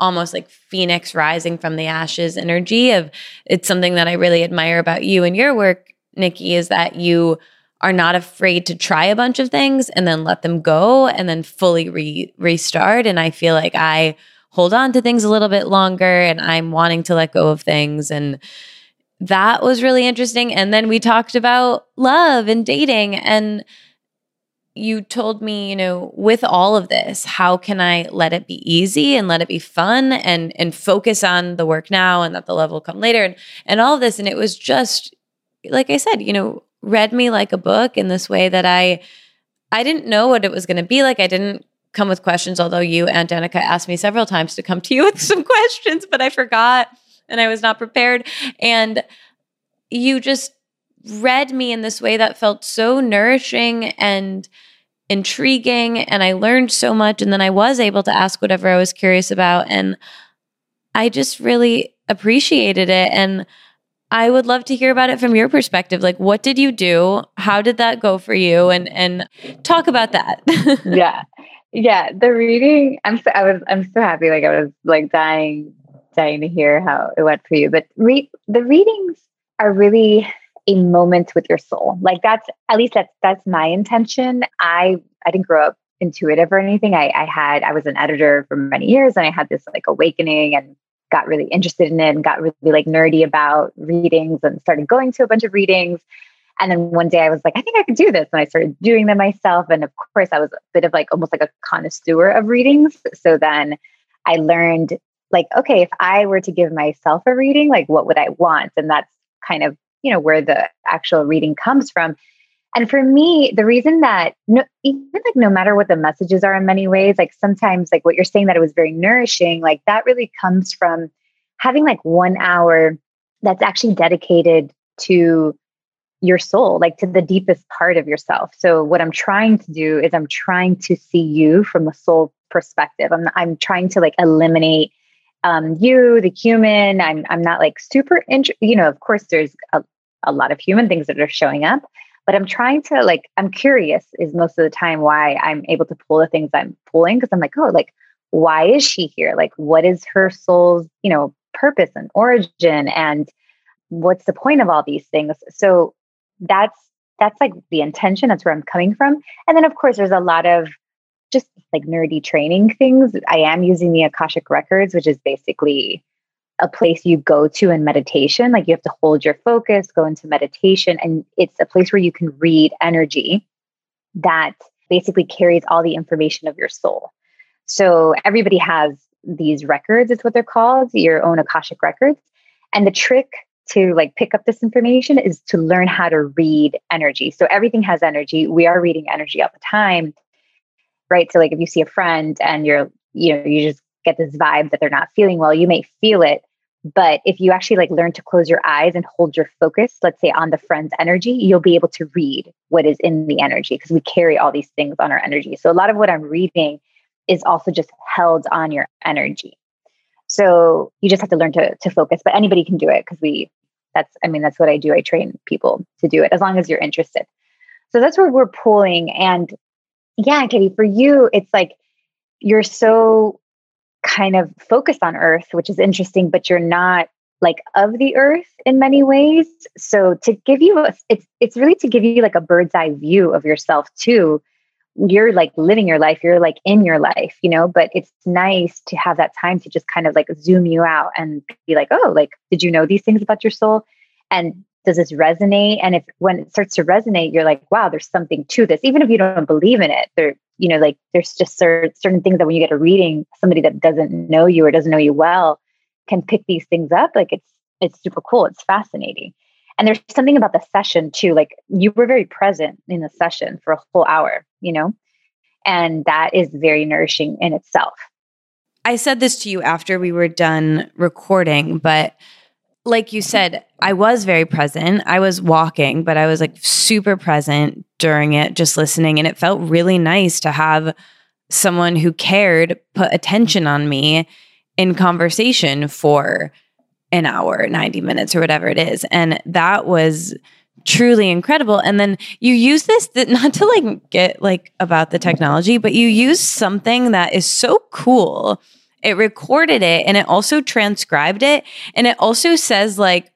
almost like phoenix rising from the ashes energy of it's something that I really admire about you and your work, Nikki, is that you are not afraid to try a bunch of things and then let them go and then fully re- restart. And I feel like I hold on to things a little bit longer and I'm wanting to let go of things. And that was really interesting. And then we talked about love and dating. And you told me, you know, with all of this, how can I let it be easy and let it be fun and and focus on the work now and that the love will come later and and all of this. And it was just like I said, you know, read me like a book in this way that I I didn't know what it was going to be like. I didn't come with questions, although you and Danica asked me several times to come to you (laughs) with some questions, but I forgot and I was not prepared. And you just read me in this way that felt so nourishing and intriguing. And I learned so much. And then I was able to ask whatever I was curious about. And I just really appreciated it. And I would love to hear about it from your perspective. Like, what did you do? How did that go for you? And and talk about that. (laughs) yeah, yeah. The reading. I'm so I was I'm so happy. Like I was like dying dying to hear how it went for you. But read the readings are really a moment with your soul. Like that's at least that's that's my intention. I I didn't grow up intuitive or anything. I, I had I was an editor for many years and I had this like awakening and got really interested in it and got really like nerdy about readings and started going to a bunch of readings. And then one day I was like, I think I could do this. And I started doing them myself. And of course, I was a bit of like almost like a connoisseur of readings. So then I learned like, okay, if I were to give myself a reading, like what would I want? And that's kind of, you know, where the actual reading comes from. And for me, the reason that no, even like no matter what the messages are in many ways, like sometimes like what you're saying that it was very nourishing, like that really comes from having like one hour that's actually dedicated to your soul, like to the deepest part of yourself. So what I'm trying to do is I'm trying to see you from a soul perspective. I'm I'm trying to like eliminate um, you, the human. I'm I'm not like super int- you know, of course there's a, a lot of human things that are showing up, but I'm trying to like, I'm curious is most of the time why I'm able to pull the things I'm pulling because I'm like, oh, like, why is she here? Like, what is her soul's, you know, purpose and origin? And what's the point of all these things? So that's that's like the intention. That's where I'm coming from. And then of course there's a lot of just like nerdy training things. I am using the Akashic records, which is basically a place you go to in meditation. Like you have to hold your focus, go into meditation, and it's a place where you can read energy that basically carries all the information of your soul. So everybody has these records, it's what they're called, your own Akashic records. And the trick to like pick up this information is to learn how to read energy. So everything has energy. We are reading energy all the time. Right. So like if you see a friend and you're, you know, you just get this vibe that they're not feeling well, you may feel it, but if you actually like learn to close your eyes and hold your focus, let's say on the friend's energy, you'll be able to read what is in the energy because we carry all these things on our energy. So a lot of what I'm reading is also just held on your energy. So you just have to learn to to focus, but anybody can do it because we that's I mean that's what I do. I train people to do it as long as you're interested. So that's where we're pulling and yeah, Katie, for you it's like you're so kind of focused on earth which is interesting but you're not like of the earth in many ways. So to give you a, it's it's really to give you like a bird's eye view of yourself too. You're like living your life you're like in your life you know but it's nice to have that time to just kind of like zoom you out and be like oh like did you know these things about your soul? And does this resonate and if when it starts to resonate you're like wow there's something to this even if you don't believe in it there you know, like there's just certain, certain things that when you get a reading, somebody that doesn't know you or doesn't know you well can pick these things up. Like it's it's super cool. It's fascinating. And there's something about the session too. Like you were very present in the session for a whole hour, you know, and that is very nourishing in itself. I said this to you after we were done recording, but like you said, I was very present. I was walking, but I was like super present during it, just listening. And it felt really nice to have someone who cared put attention on me in conversation for an hour, 90 minutes, or whatever it is. And that was truly incredible. And then you use this (laughs) not to like get like about the technology, but you use something that is so cool. It recorded it and it also transcribed it. And it also says like,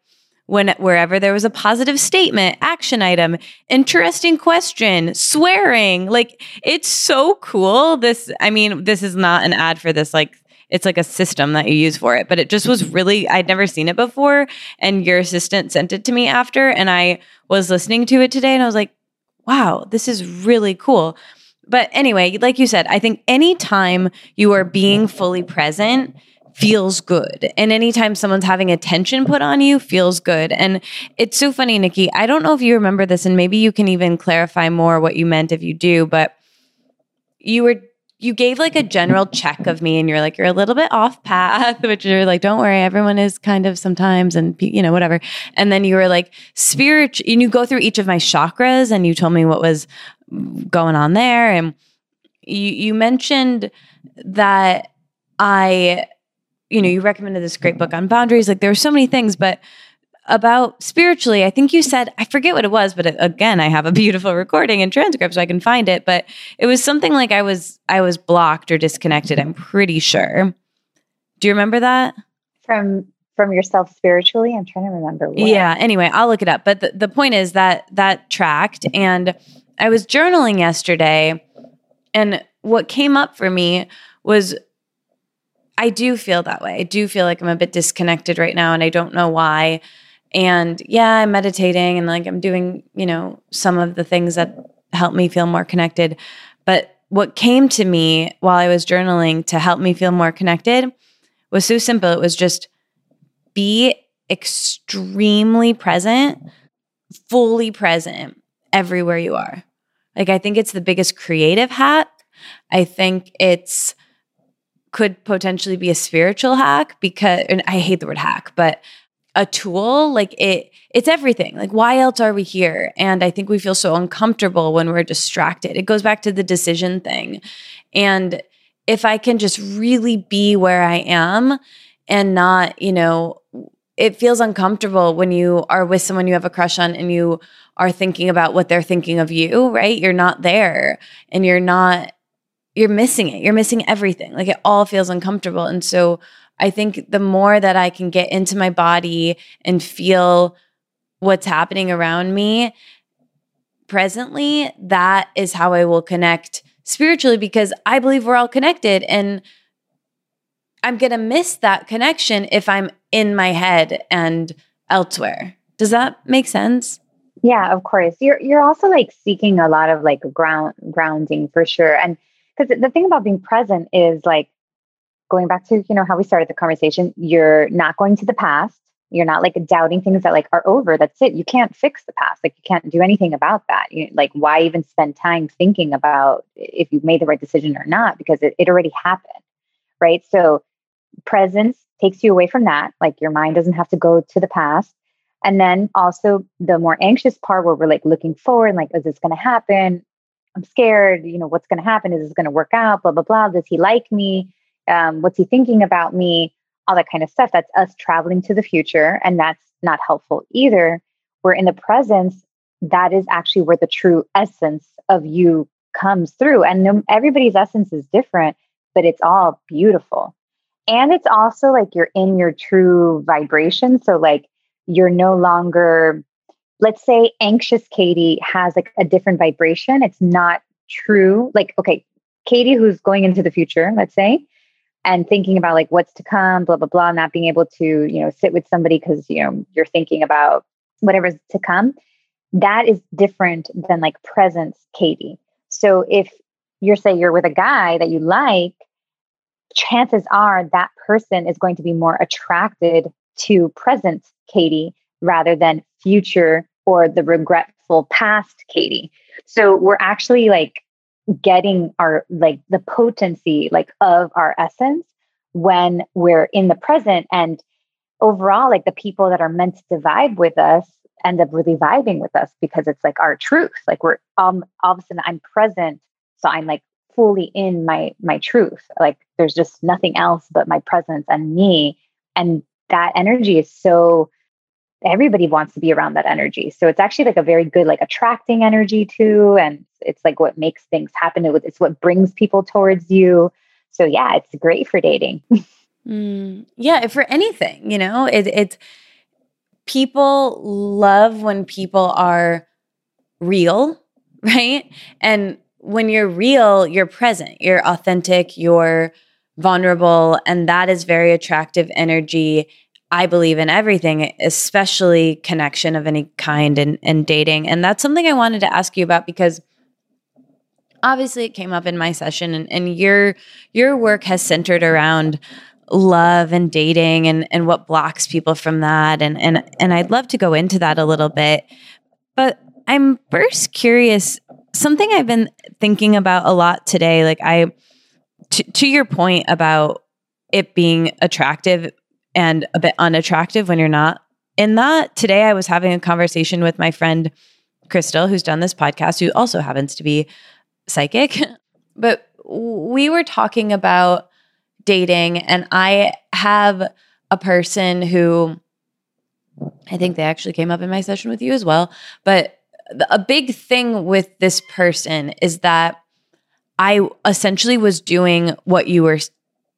when wherever there was a positive statement, action item, interesting question, swearing, like it's so cool. This, I mean, this is not an ad for this like it's like a system that you use for it. But it just was really, I'd never seen it before. And your assistant sent it to me after. And I was listening to it today and I was like, wow, this is really cool. But anyway, like you said, I think anytime you are being fully present, feels good. And anytime someone's having attention put on you feels good. And it's so funny, Nikki. I don't know if you remember this, and maybe you can even clarify more what you meant if you do, but you were you gave like a general check of me and you're like you're a little bit off path (laughs) which you're like don't worry everyone is kind of sometimes and you know whatever and then you were like spirit and you go through each of my chakras and you told me what was going on there and you you mentioned that i you know you recommended this great book on boundaries like there were so many things but about spiritually, I think you said, I forget what it was, but again, I have a beautiful recording and transcript so I can find it, but it was something like I was I was blocked or disconnected, I'm pretty sure. Do you remember that? From from yourself spiritually? I'm trying to remember. What. Yeah, anyway, I'll look it up. But the, the point is that that tracked and I was journaling yesterday and what came up for me was I do feel that way. I do feel like I'm a bit disconnected right now and I don't know why. And yeah, I'm meditating and like I'm doing, you know, some of the things that help me feel more connected. But what came to me while I was journaling to help me feel more connected was so simple. It was just be extremely present, fully present everywhere you are. Like, I think it's the biggest creative hack. I think it's could potentially be a spiritual hack because, and I hate the word hack, but a tool like it it's everything like why else are we here and i think we feel so uncomfortable when we're distracted it goes back to the decision thing and if i can just really be where i am and not you know it feels uncomfortable when you are with someone you have a crush on and you are thinking about what they're thinking of you right you're not there and you're not you're missing it you're missing everything like it all feels uncomfortable and so I think the more that I can get into my body and feel what's happening around me presently, that is how I will connect spiritually because I believe we're all connected. And I'm going to miss that connection if I'm in my head and elsewhere. Does that make sense? Yeah, of course. You're you're also like seeking a lot of like ground grounding for sure. And because the thing about being present is like going back to you know how we started the conversation you're not going to the past. You're not like doubting things that like are over. That's it. You can't fix the past. Like you can't do anything about that. You, like why even spend time thinking about if you made the right decision or not because it, it already happened right? So presence takes you away from that. Like your mind doesn't have to go to the past and then also the more anxious part where we're like looking forward like is this going to happen? I'm scared you know what's going to happen? Is this going to work out? Blah blah blah. Does he like me? Um, what's he thinking about me? All that kind of stuff. That's us traveling to the future and that's not helpful either. We're in the presence that is actually where the true essence of you comes through. And everybody's essence is different but it's all beautiful. And it's also like you're in your true vibration. So like you're no longer let's say anxious katie has like a different vibration it's not true like okay katie who's going into the future let's say and thinking about like what's to come, blah, blah, blah, not being able to, you know, sit with somebody because, you know, you're thinking about whatever's to come, that is different than like presence Katie. So if you're say you're with a guy that you like, chances are that person is going to be more attracted to present Katie rather than future or the regretful past Katie. So we're actually like getting our like the potency like of our essence when we're in the present. And overall like the people that are meant to vibe with us end up really vibing with us because it's like our truth. Like we're um all of a sudden i'm present so i'm like fully in my my truth. Like there's just nothing else but my presence and me. And that energy is so everybody wants to be around that energy. So it's actually like a very good like attracting energy too and it's like what makes things happen it's what brings people towards you. So yeah, it's great for dating. (laughs) mm, yeah, for anything, you know, it, it's people love when people are real, (laughs) right? And when you're real, you're present, you're authentic, you're vulnerable, and that is very attractive energy. I believe in everything, especially connection of any kind and, and dating. And that's something I wanted to ask you about because obviously it came up in my session and, and your your work has centered around love and dating and, and what blocks people from that. And, and, and I'd love to go into that a little bit. But I'm first curious something I've been thinking about a lot today. Like, I, to your point about it being attractive and a bit unattractive when you're not in that, today I was having a conversation with my friend Crystal, who's done this podcast, who also happens to be psychic. (laughs) But we were talking about dating and I have a person who I think they actually came up in my session with you as well, but a big thing with this person is that I essentially was doing what you were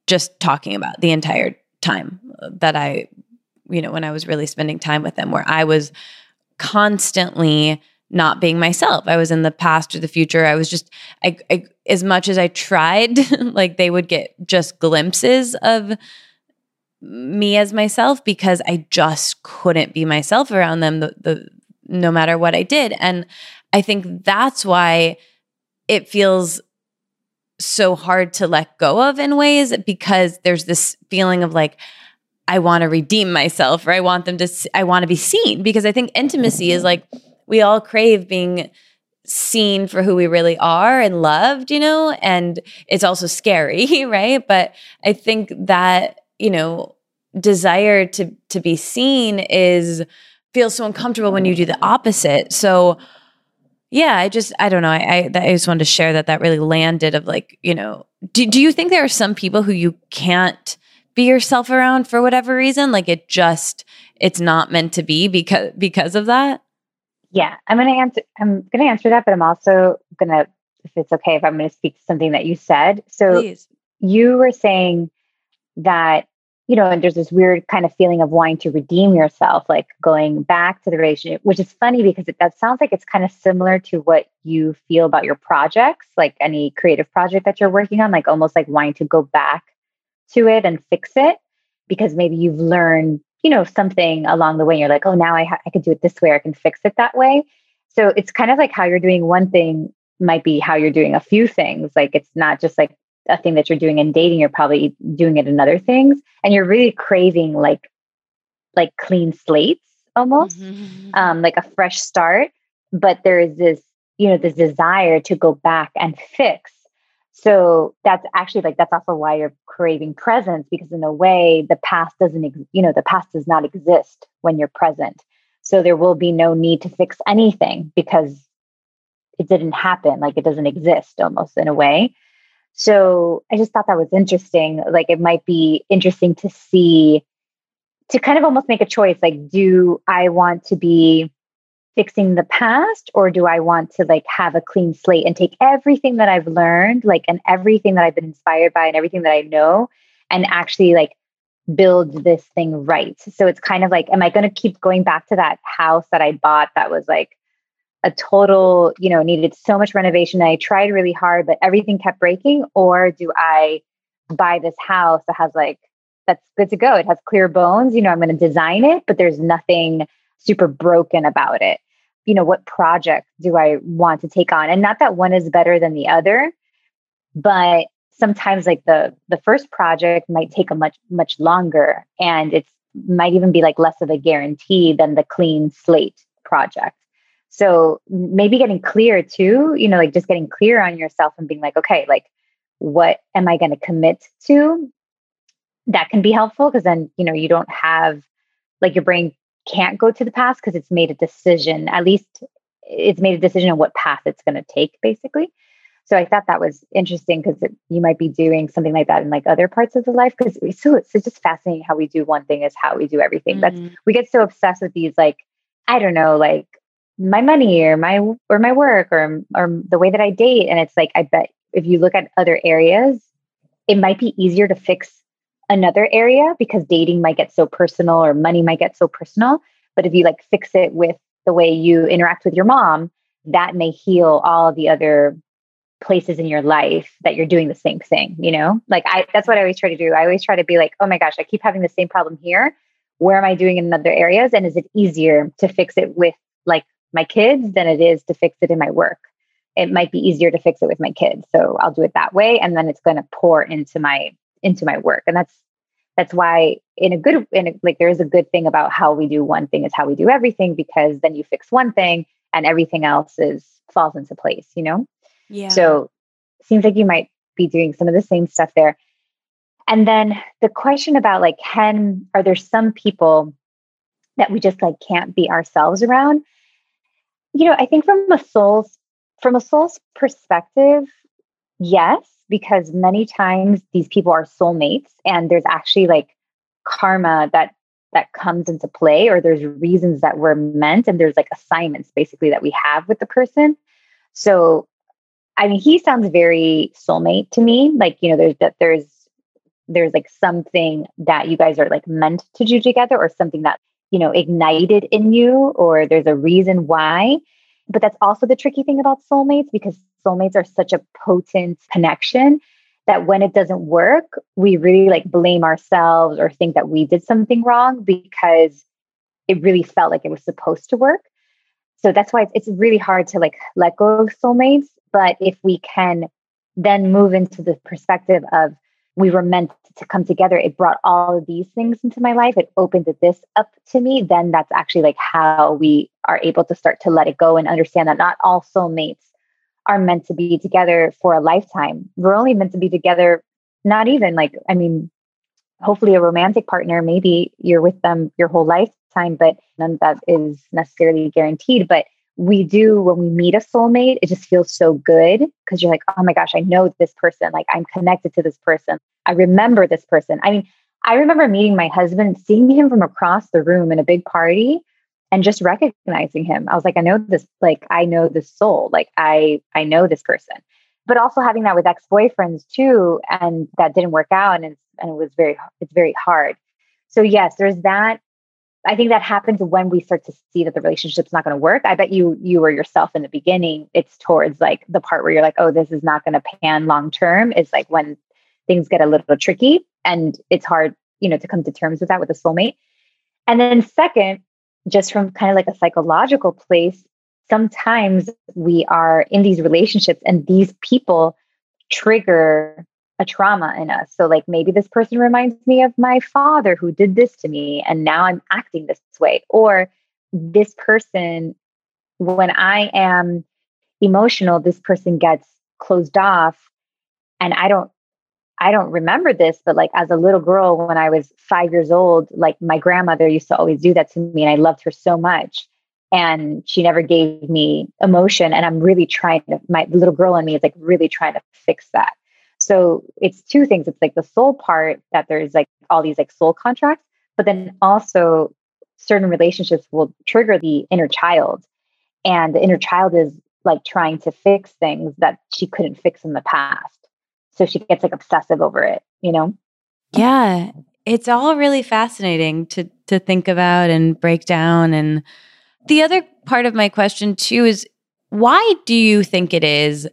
just talking about the entire time that I, you know, when I was really spending time with them, where I was constantly not being myself. I was in the past or the future. I was just, I, I as much as I tried, (laughs) like they would get just glimpses of me as myself because I just couldn't be myself around them the, the no matter what I did. And I think that's why it feels so hard to let go of in ways because there's this feeling of like I want to redeem myself or I want them to I want to be seen because I think intimacy is like we all crave being seen for who we really are and loved, you know, and it's also scary, (laughs) right? But I think that, you know, desire to to be seen is feels so uncomfortable when you do the opposite. So yeah, I just I don't know. I I, I just wanted to share that that really landed of like, you know, do do you think there are some people who you can't be yourself around for whatever reason? Like it just it's not meant to be because because of that? Yeah, I'm going to answer. I'm to answer that, but I'm also going to, if it's okay, if I'm going to speak to something that you said. So Please. you were saying that you know, and there's this weird kind of feeling of wanting to redeem yourself, like going back to the relationship, which is funny because it, that sounds like it's kind of similar to what you feel about your projects, like any creative project that you're working on, like almost like wanting to go back to it and fix it because maybe you've learned you know, something along the way. And You're like, oh, now I, ha- I could do it this way. I can fix it that way. So it's kind of like how you're doing one thing might be how you're doing a few things. Like it's not just like a thing that you're doing in dating. You're probably doing it in other things, and you're really craving like like clean slates almost, mm-hmm. um, like a fresh start. But there is this, you know, this desire to go back and fix so that's actually like that's also why you're craving presence because in a way the past doesn't ex- you know the past does not exist when you're present so there will be no need to fix anything because it didn't happen like it doesn't exist almost in a way so i just thought that was interesting like it might be interesting to see to kind of almost make a choice like do i want to be fixing the past or do I want to like have a clean slate and take everything that I've learned, like, and everything that I've been inspired by and everything that I know and actually like build this thing right? So it's kind of like, am I going to keep going back to that house that I bought that was like a total, you know, needed so much renovation. I tried really hard, but everything kept breaking? Or do I buy this house that has like, that's good to go? It has clear bones. You know, I'm going to design it, but there's nothing super broken about it you know what project do i want to take on and not that one is better than the other but sometimes like the the first project might take a much much longer and it's might even be like less of a guarantee than the clean slate project so maybe getting clear too you know like just getting clear on yourself and being like okay like what am i going to commit to that can be helpful because then you know you don't have like your brain can't go to the past because it's made a decision, at least it's made a decision on what path it's going to take, basically. So I thought that was interesting because you might be doing something like that in like other parts of the life. Because it's so it's just fascinating how we do one thing is how we do everything. Mm-hmm. That's we get so obsessed with these like I don't know like my money or my or my work or or the way that I date, and it's like I bet if you look at other areas, it might be easier to fix another area because dating might get so personal or money might get so personal. But if you like fix it with the way you interact with your mom, that may heal all the other places in your life that you're doing the same thing, you know? Like I that's what I always try to do. I always try to be like, "Oh my gosh, I keep having the same problem here. Where am I doing in other areas and is it easier to fix it with like my kids than it is to fix it in my work?" It might be easier to fix it with my kids. So I'll do it that way and then it's going to pour into my into my work. And that's that's why in a good in a, like there is a good thing about how we do one thing is how we do everything because then you fix one thing and everything else is falls into place, you know? Yeah. So seems like you might be doing some of the same stuff there. And then the question about like, can, are there some people that we just like can't be ourselves around? You know, I think from a soul's, from a soul's perspective, yes, because many times these people are soulmates and there's actually like karma that that comes into play or there's reasons that we're meant and there's like assignments basically that we have with the person so I mean, he sounds very soulmate to me. Like, you know, there's that there's there's like something that you guys are like meant to do together or something that, you know, ignited in you or there's a reason why. But that's also the tricky thing about soulmates because soulmates are such a potent connection that when it doesn't work, we really like blame ourselves or think that we did something wrong because it really felt like it was supposed to work. So that's why it's, it's really hard to like let go of soulmates but if we can then move into the perspective of we were meant to come together, it brought all of these things into my life, it opened this up to me, then that's actually like how we are able to start to let it go and understand that not all soulmates are meant to be together for a lifetime. We're only meant to be together, not even like, I mean, hopefully a romantic partner, maybe you're with them your whole lifetime, but none of that is necessarily guaranteed. But we do when we meet a soulmate, it just feels so good because you're like, oh my gosh, I know this person. Like I'm connected to this person. I remember this person. I mean, I remember meeting my husband, seeing him from across the room in a big party and just recognizing him. I was like, I know this, like I know this soul. Like I I know this person. But also having that with ex-boyfriends too, and that didn't work out and and it was very it's very hard. So yes, there's that I think that happens when we start to see that the relationship's not going to work. I bet you you or yourself in the beginning, it's towards like the part where you're like, oh, this is not going to pan long term. Is like when things get a little tricky and it's hard, you know, to come to terms with that with a soulmate. And then second, just from kind of like a psychological place, sometimes we are in these relationships and these people trigger a trauma in us. So, like, maybe this person reminds me of my father who did this to me, and now I'm acting this way. Or this person, when I am emotional, this person gets closed off. And I don't, I don't remember this, but like as a little girl, when I was five years old, like my grandmother used to always do that to me, and I loved her so much. And she never gave me emotion. And I'm really trying to, my little girl in me is like really trying to fix that. So it's two things. It's like the soul part that there's like all these like soul contracts, but then also certain relationships will trigger the inner child. And the inner child is like trying to fix things that she couldn't fix in the past. So she gets like obsessive over it, you know? Yeah. It's all really fascinating to to think about and break down. And the other part of my question too is why do you think it is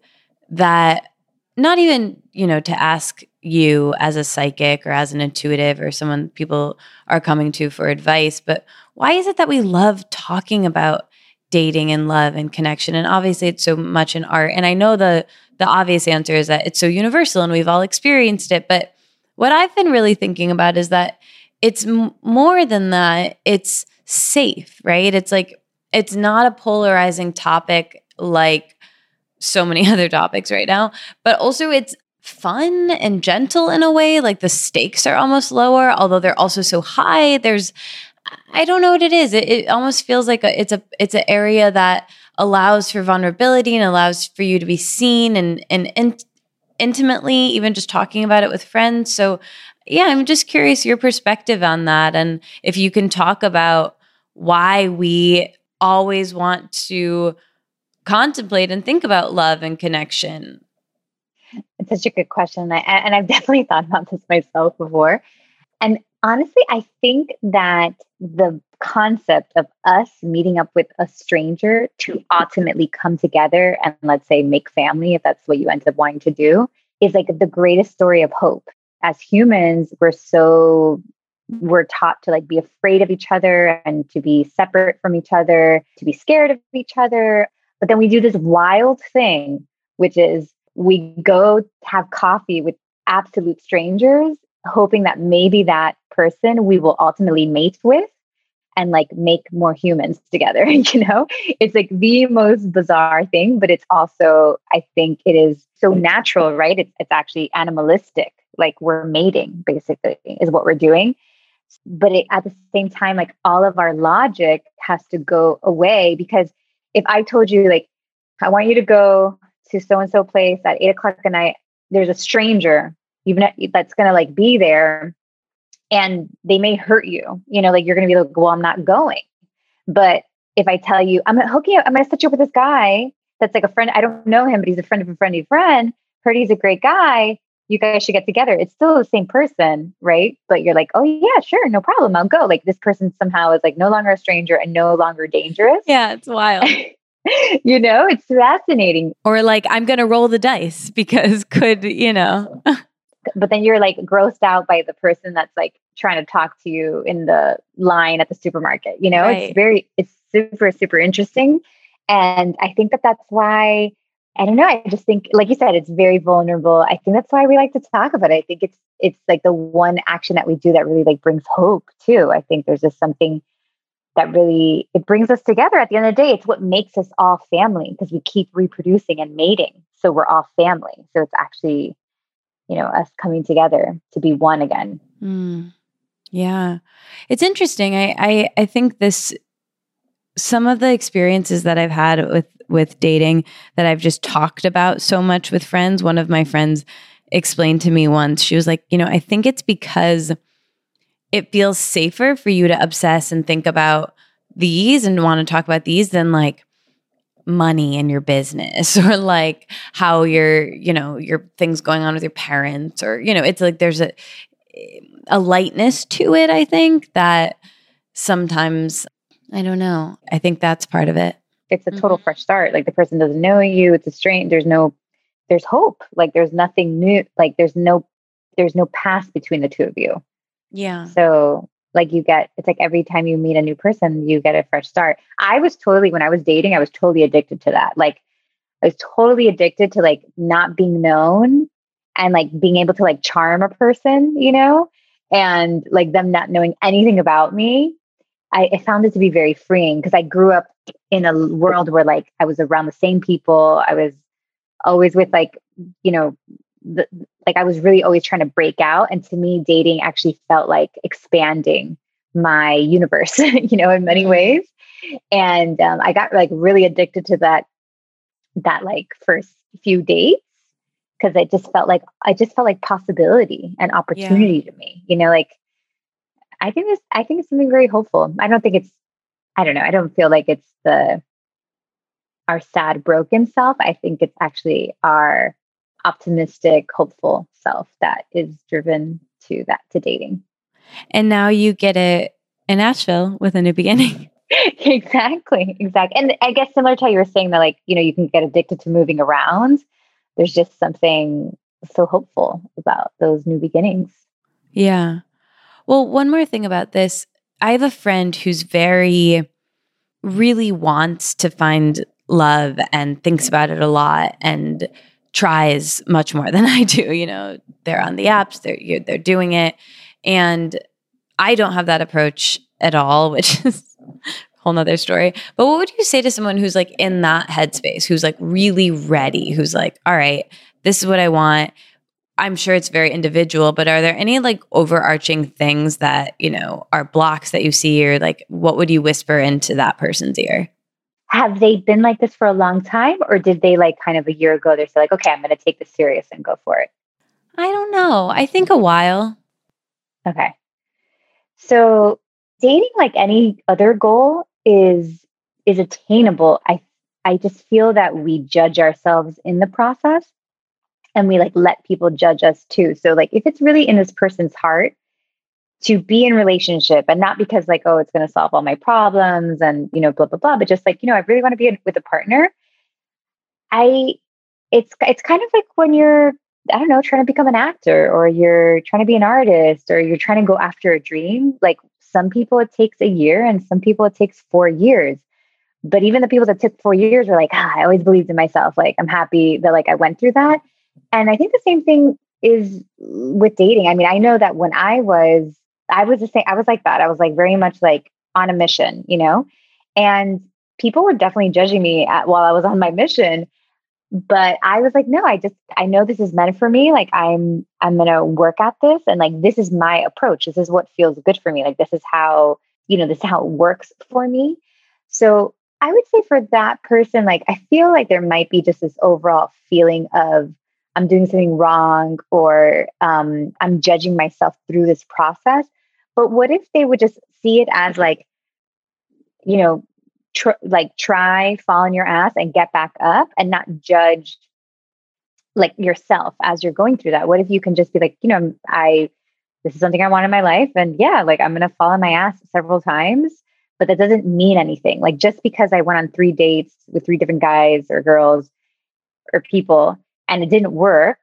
that not even you know to ask you as a psychic or as an intuitive or someone people are coming to for advice but why is it that we love talking about dating and love and connection? And obviously it's so much in art. And i know the the obvious answer is that it's so universal and we've all experienced it. But what i've been really thinking about is that it's m- more than that it's safe right? It's like it's not a polarizing topic like so many (laughs) other topics right now, but also it's fun and gentle in a way. Like the stakes are almost lower, although they're also so high. There's, I don't know what it is. It, it almost feels like a, it's a it's an area that allows for vulnerability and allows for you to be seen and and, and intimately even just talking about it with friends so yeah i'm just curious your perspective on that and if you can talk about why we always want to contemplate and think about love and connection it's such a good question I, and i've (laughs) definitely thought about this myself before and honestly i think that the concept of us meeting up with a stranger to ultimately come together and let's say make family, if that's what you end up wanting to do, is like the greatest story of hope. As humans, we're so we're taught to like be afraid of each other and to be separate from each other, to be scared of each other. But then we do this wild thing, which is we go have coffee with absolute strangers, hoping that maybe that person we will ultimately mate with and like make more humans (laughs) together (laughs) you know? It's like the most bizarre thing but it's also i think it is so natural right? It's, it's actually animalistic like we're mating basically is what we're doing. But it, at the same time like all of our logic has to go away because if i told you like i want you to go to so and so place at eight o'clock at night there's a stranger you even that's gonna like be there and they may hurt you. You know, like you're going to be like, well, I'm not going. But if I tell you, I'm going to hook you up, I'm going to set you up with this guy that's like a friend. I don't know him, but he's a friend of a friend of a friend. Heard he's a great guy. You guys should get together. It's still the same person, right? But you're like, oh, yeah, sure, no problem. I'll go. Like this person somehow is like no longer a stranger and no longer dangerous. Yeah, it's wild. (laughs) you know, it's fascinating. Or like, I'm going to roll the dice (laughs) because could, you know. (laughs) but then you're like grossed out by the person that's like trying to talk to you in the line at the supermarket you know right. it's very it's super super interesting and i think that that's why i don't know i just think like you said it's very vulnerable i think that's why we like to talk about it i think it's it's like the one action that we do that really like brings hope too i think there's just something that really it brings us together at the end of the day it's what makes us all family because we keep reproducing and mating so we're all family so it's actually you know us coming together to be one again mm. yeah it's interesting I, I i think this some of the experiences that i've had with with dating that i've just talked about so much with friends one of my friends explained to me once. She was like you know i think it's because it feels safer for you to obsess and think about these and want to talk about these than like money in your business (laughs) or like how your you know your things going on with your parents or you know it's like there's a a lightness to it i think that sometimes i don't know. I think that's part of it. It's a total mm-hmm. fresh start. Like the person doesn't know you. It's a strange there's no there's hope. Like there's nothing new like there's no there's no past between the two of you. Yeah. So like you get it's like every time you meet a new person you get a fresh start. I was totally when i was dating i was totally addicted to that. Like i was totally addicted to like not being known and like being able to like charm a person you know? And like them not knowing anything about me i, I found it to be very freeing because i grew up in a world where like i was around the same people i was always with like you know the, like I was really always trying to break out. And to me, dating actually felt like expanding my universe, (laughs) you know, in many mm-hmm. ways. And um, I got like really addicted to that, that like first few dates because I just felt like I just felt like possibility and opportunity yeah. to me. You know, like I think this I think it's something very hopeful. I don't think it's I don't know, I don't feel like it's the our sad broken self. I think it's actually our optimistic, hopeful self that is driven to that to dating. And now you get it in Nashville with a new beginning. (laughs) exactly, exactly. And I guess similar to how you were saying that, like you know, you can get addicted to moving around. There's just something so hopeful about those new beginnings. Yeah. Well, one more thing about this. I have a friend who's very, really wants to find love and thinks about it a lot and tries much more than (laughs) I do. You know, they're on the apps, they're they're doing it, and I don't have that approach at all, (laughs) which is a whole nother story. But what would you say to someone who's like in that headspace, who's like really ready, who's like, all right, this is what I want. I'm sure it's very individual, but are there any like overarching things that, you know, are blocks that you see or like what would you whisper into that person's ear? have they been like this for a long time or did they like kind of a year ago they're like okay i'm going to take this serious and go for it i don't know. I think a while. Okay. So dating like any other goal is is attainable. I i just feel that we judge ourselves in the process and we like let people judge us too. So like if it's really in this person's heart to be in relationship and not because like oh it's going to solve all my problems and you know blah blah blah but just like you know i really want to be with a partner i it's it's kind of like when you're i don't know trying to become an actor or you're trying to be an artist or you're trying to go after a dream like some people it takes a year and some people it takes 4 years. But even the people that took 4 years are like ah, i always believed in myself. Like i'm happy that like i went through that and i think the same thing is with dating i mean i know that when i was I was the same. I was like that. I was like very much like on a mission, you know, and people were definitely judging me at, while I was on my mission. But I was like, no, I just I know this is meant for me. Like I'm I'm gonna work at this, and like this is my approach. This is what feels good for me. Like this is how you know this is how it works for me. So I would say for that person, like I feel like there might be just this overall feeling of I'm doing something wrong or um, I'm judging myself through this process. But what if they would just see it as like, you know, tr- like try, fall on your ass and get back up and not judge like yourself as you're going through that? What if you can just be like, you know, I, this is something I want in my life. And yeah, like I'm going to fall on my ass several times, but that doesn't mean anything. Like just because I went on three dates with three different guys or girls or people and it didn't work,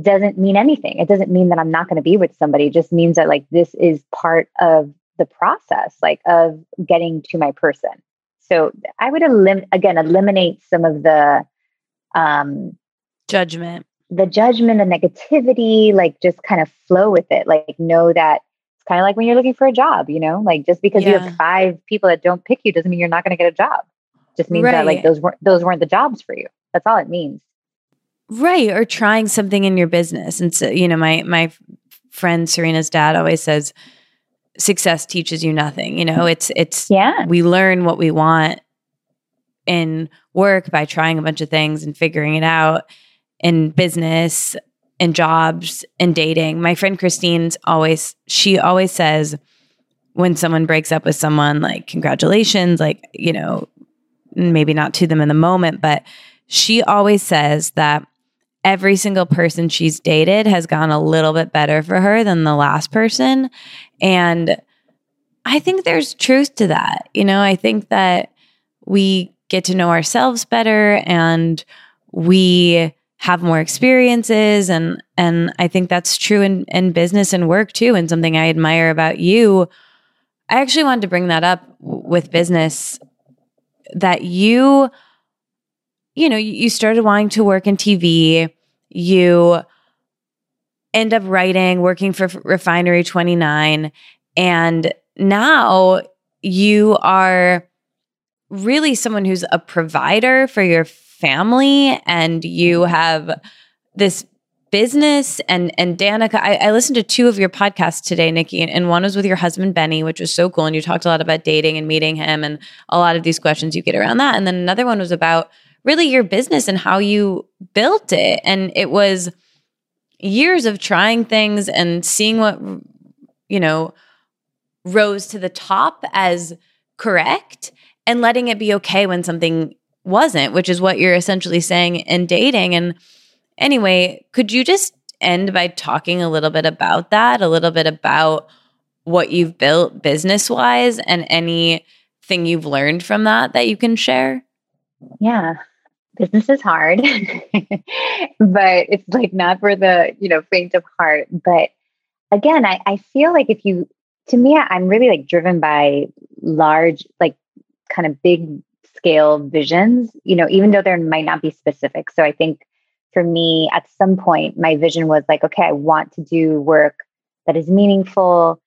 doesn't mean anything. It doesn't mean that I'm not going to be with somebody. It just means that like this is part of the process, like of getting to my person. So I would elim- again eliminate some of the um, judgment, the judgment, the negativity. Like just kind of flow with it. Like know that it's kind of like when you're looking for a job. You know, like just because yeah. you have five people that don't pick you doesn't mean you're not going to get a job. Just means right. that like those weren't those weren't the jobs for you. That's all it means. Right. Or trying something in your business. And so, you know, my my friend Serena's dad always says success teaches you nothing. You know, it's it's yeah. we learn what we want in work by trying a bunch of things and figuring it out in business in jobs and dating. My friend Christine's always she always says when someone breaks up with someone like congratulations like, you know, maybe not to them in the moment, but she always says that every single person she's dated has gone a little bit better for her than the last person. And I think there's truth to that. You know, I think that we get to know ourselves better and we have more experiences and and I think that's true in in business and work too and something I admire about you. I actually wanted to bring that up with business that you you know, you started wanting to work in TV, you end up writing, working for Refinery 29, and now you are really someone who's a provider for your family and you have this business and and Danica, I, I, listened to two of your podcasts today, Nikki, and, and, one was with your husband Benny, which was so cool. And you talked a lot about dating and meeting him and a lot of these questions you get around that. And then another one was about really your business and how you built it. And it was years of trying things and seeing what, you know, rose to the top as correct and letting it be okay when something wasn't, which is what you're essentially saying in dating. And anyway, could you just end by talking a little bit about that, a little bit about what you've built business wise and anything you've learned from that that you can share? Yeah business is hard, (laughs) but it's like not for the, you know, faint of heart. But again, I, I feel like if you, to me, I'm really like driven by large, like kind of big scale visions, you know, even though there might not be specific. So I think for me, at some point, my vision was like, okay, I want to do work that is meaningful,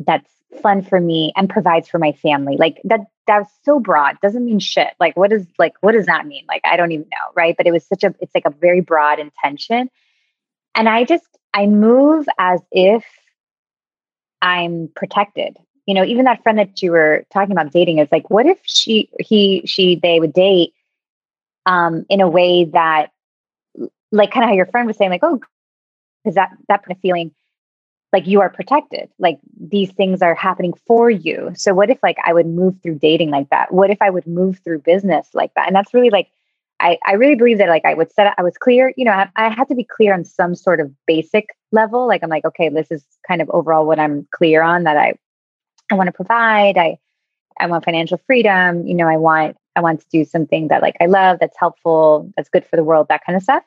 that's fun for me, and provides for my family. Like that that's so broad doesn't mean shit. Like what is like what does that mean? Like i don't even know right? But it was such a it's like a very broad intention. And i just i move as if i'm protected. You know, even that friend that you were talking about dating is like, what if she, he, she, they would date um, in a way that, like, kind of how your friend was saying, like, oh, because that that kind of feeling like you are protected. Like these things are happening for you. So what if like i would move through dating like that? What if i would move through business like that? And that's really like i i really believe that like i would set i was clear you know I, I had to be clear on some sort of basic level. Like i'm like okay this is kind of overall what i'm clear on that i i want to provide i i want financial freedom you know i want i want to do something that like i love that's helpful that's good for the world that kind of stuff.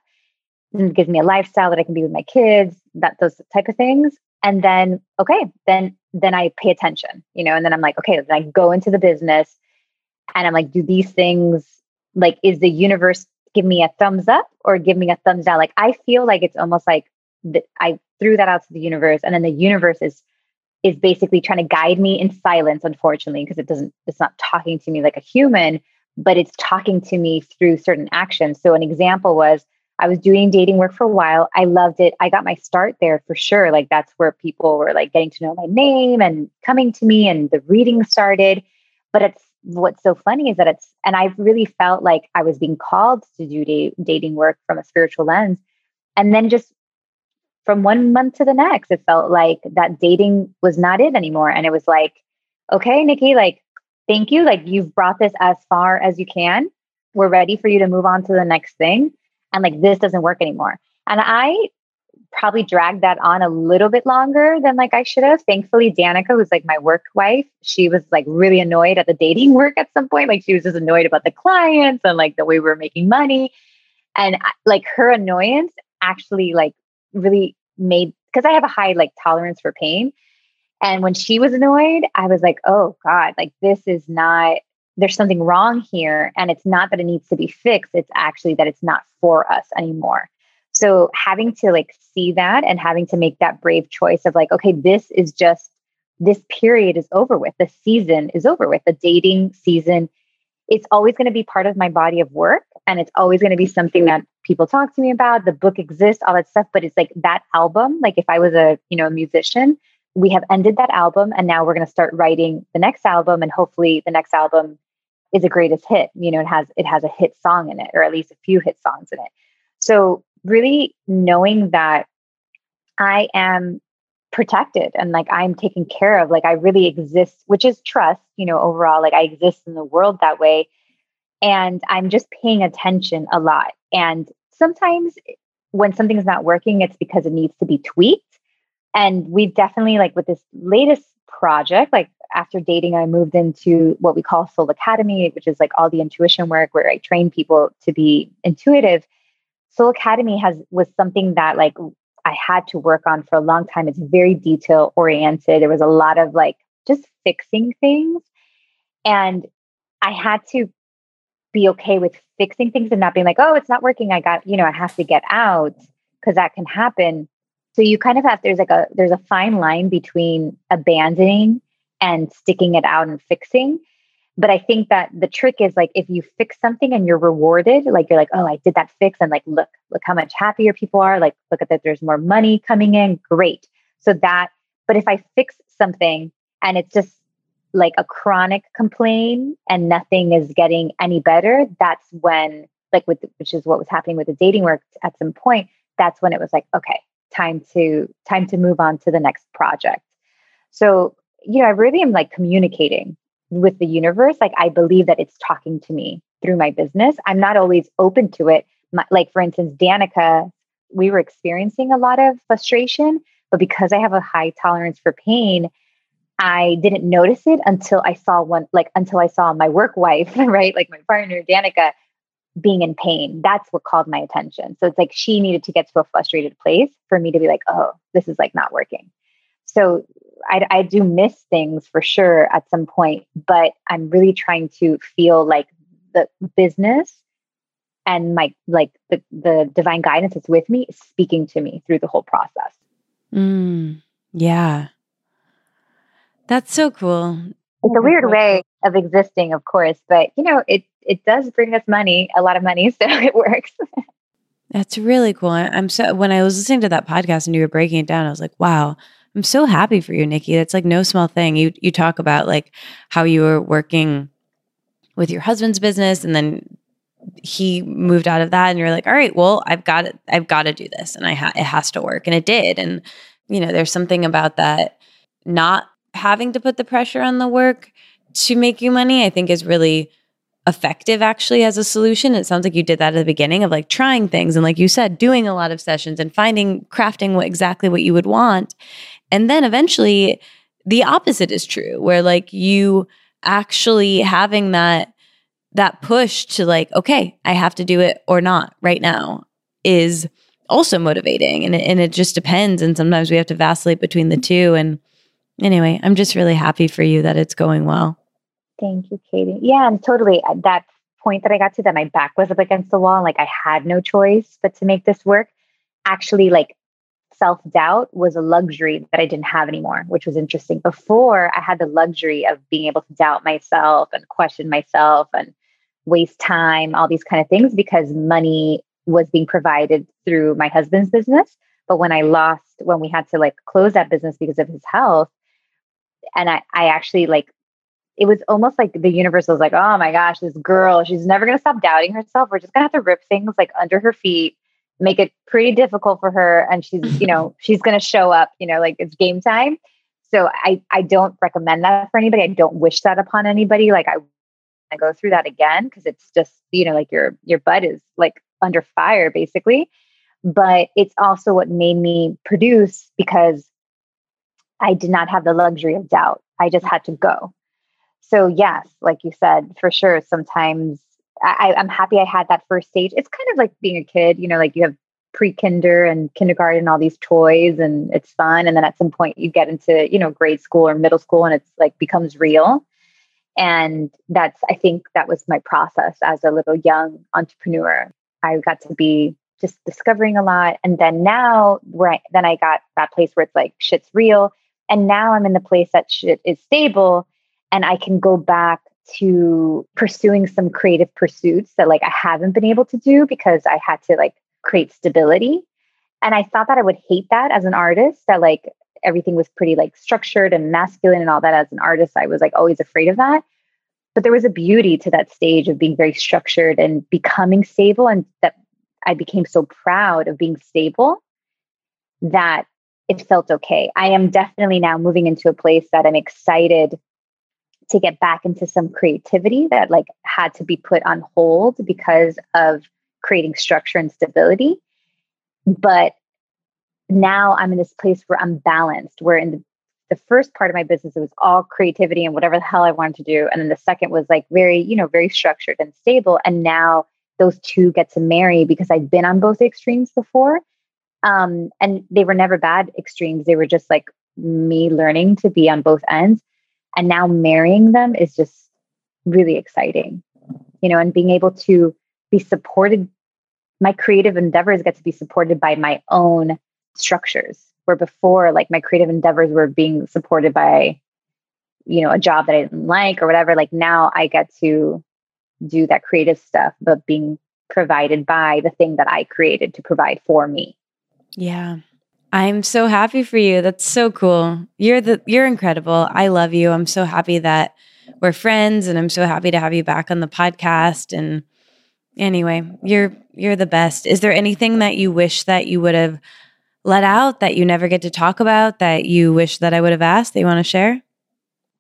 And gives me a lifestyle that I can be with my kids, that those type of things. And then, okay, then then I pay attention, you know, and then I'm like, okay, then I go into the business and I'm like, do these things like is the universe give me a thumbs up or give me a thumbs down? Like I feel like it's almost like I threw that out to the universe and then the universe is is basically trying to guide me in silence, unfortunately, because it doesn't, it's not talking to me like a human, but it's talking to me through certain actions. So an example was I was doing dating work for a while. I loved it. I got my start there for sure. Like that's where people were like getting to know my name and coming to me and the reading started. But it's what's so funny is that it's and I really felt like I was being called to do da- dating work from a spiritual lens. And then just from one month to the next, it felt like that dating was not it anymore. And it was like, okay, Nikki, like, thank you. Like you've brought this as far as you can. We're ready for you to move on to the next thing and like this doesn't work anymore. And I probably dragged that on a little bit longer than like I should have. Thankfully, Danica, who's like my work wife, she was like really annoyed at the dating (laughs) work at some point. Like she was just annoyed about the clients and like the way we were making money. And like her annoyance actually like really made because I have a high like tolerance for pain. And when she was annoyed, I was like, oh God, like this is not there's something wrong here. And it's not that it needs to be fixed, it's actually that it's not for us anymore. So having to like see that and having to make that brave choice of like, okay, this is just this period is over with. The season is over with. The dating season, it's always going to be part of my body of work. And it's always going to be something that people talk to me about. The book exists, all that stuff. But it's like that album, like if I was a, you know, a musician, we have ended that album and now we're going to start writing the next album and hopefully the next album is a greatest hit. You know, it has it has a hit song in it, or at least a few hit songs in it. So really knowing that I am protected and like I'm taken care of, like I really exist, which is trust, you know, overall, like I exist in the world that way. And I'm just paying attention a lot. And sometimes when something's not working, it's because it needs to be tweaked. And we've definitely, like with this latest project, like after dating, I moved into what we call Soul Academy, which is like all the intuition work where I train people to be intuitive. Soul Academy has was something that like I had to work on for a long time. It's very detail oriented. There was a lot of like just fixing things. And I had to be okay with fixing things and not being like, oh, it's not working. I got, you know, I have to get out because that can happen. So you kind of have there's like a there's a fine line between abandoning and sticking it out and fixing. But I think that the trick is like if you fix something and you're rewarded, like you're like, oh, I did that fix, and like look, look how much happier people are. Like, look at that, there's more money coming in. Great. So that, but if I fix something and it's just like a chronic complaint and nothing is getting any better, that's when, like with which is what was happening with the dating work at some point, that's when it was like, okay, time to time to move on to the next project. So you know, I really am like communicating with the universe. Like I believe that it's talking to me through my business. I'm not always open to it. My, like for instance, Danica, we were experiencing a lot of frustration, but because I have a high tolerance for pain, I didn't notice it until I saw one, like until I saw my work wife, (laughs) right? Like my partner, Danica, being in pain. That's what called my attention. So it's like she needed to get to a frustrated place for me to be like, oh, this is like not working. So I, I do miss things for sure at some point, but I'm really trying to feel like the business and my like the the divine guidance is with me, speaking to me through the whole process. Mm, yeah, that's so cool. It's a weird way of existing, of course, but you know, it it does bring us money, a lot of money, (laughs) so it works. That's really cool. I'm so when I was listening to that podcast and you were breaking it down, I was like, wow, I'm so happy for you, Nikki. That's like no small thing. You you talk about like how you were working with your husband's business and then he moved out of that and you're like, "All right, well, I've got. I've got to do this and I ha- it has to work." And it did. And you know, there's something about that not having to put the pressure on the work to make you money, I think is really effective actually as a solution. It sounds like you did that at the beginning of like trying things and like you said, doing a lot of sessions and finding crafting what exactly what you would want. And then eventually the opposite is true, where like you actually having that that push to like, okay, I have to do it or not right now is also motivating. And it, and it just depends. And sometimes we have to vacillate between the two. And anyway, I'm just really happy for you that it's going well. Thank you, Katie. Yeah, I'm totally uh, that point that I got to that my back was up against the wall, like I had no choice but to make this work. Actually, like self doubt was a luxury that I didn't have anymore, which was interesting. Before, I had the luxury of being able to doubt myself and question myself and waste time, all these kind of things, because money was being provided through my husband's business. But when I lost, when we had to like close that business because of his health, and I, I actually like, it was almost like the universe was like, oh my gosh, this girl, she's never going to stop doubting herself. We're just going to have to rip things like under her feet make it pretty difficult for her and she's (laughs) you know she's going to show up you know like it's game time. So i i don't recommend that for anybody. I don't wish that upon anybody. Like i I go through that again because it's just you know like your your butt is like under fire basically. But it's also what made me produce because i did not have the luxury of doubt. I just had to go. So yes like you said for sure sometimes I, I'm happy I had that first stage. It's kind of like being a kid, you know, like you have pre-kinder and kindergarten, all these toys, and it's fun. And then at some point you get into, you know, grade school or middle school, and it's like becomes real. And that's, I think, that was my process as a little young entrepreneur. I got to be just discovering a lot, and then now, I, then I got that place where it's like shit's real, and now I'm in the place that shit is stable, and I can go back to pursuing some creative pursuits that like I haven't been able to do because I had to like create stability. And I thought that I would hate that as an artist, that like everything was pretty like structured and masculine and all that as an artist. I was like always afraid of that. But there was a beauty to that stage of being very structured and becoming stable. And that I became so proud of being stable that it felt okay. I am definitely now moving into a place that I'm excited to get back into some creativity that like had to be put on hold because of creating structure and stability. But now i'm in this place where i'm balanced where in the, the first part of my business it was all creativity and whatever the hell i wanted to do. And then the second was like very you know very structured and stable. And now those two get to marry because i've been on both extremes before. Um, and they were never bad extremes. They were just like me learning to be on both ends and now marrying them is just really exciting you know and being able to be supported my creative endeavors get to be supported by my own structures where before like my creative endeavors were being supported by you know a job that i didn't like or whatever like now i get to do that creative stuff but being provided by the thing that i created to provide for me. Yeah I'm so happy for you. That's so cool. You're the you're incredible. I love you. I'm so happy that we're friends and I'm so happy to have you back on the podcast and anyway, you're you're the best. Is there anything that you wish that you would have let out that you never get to talk about that you wish that I would have asked that you want to share?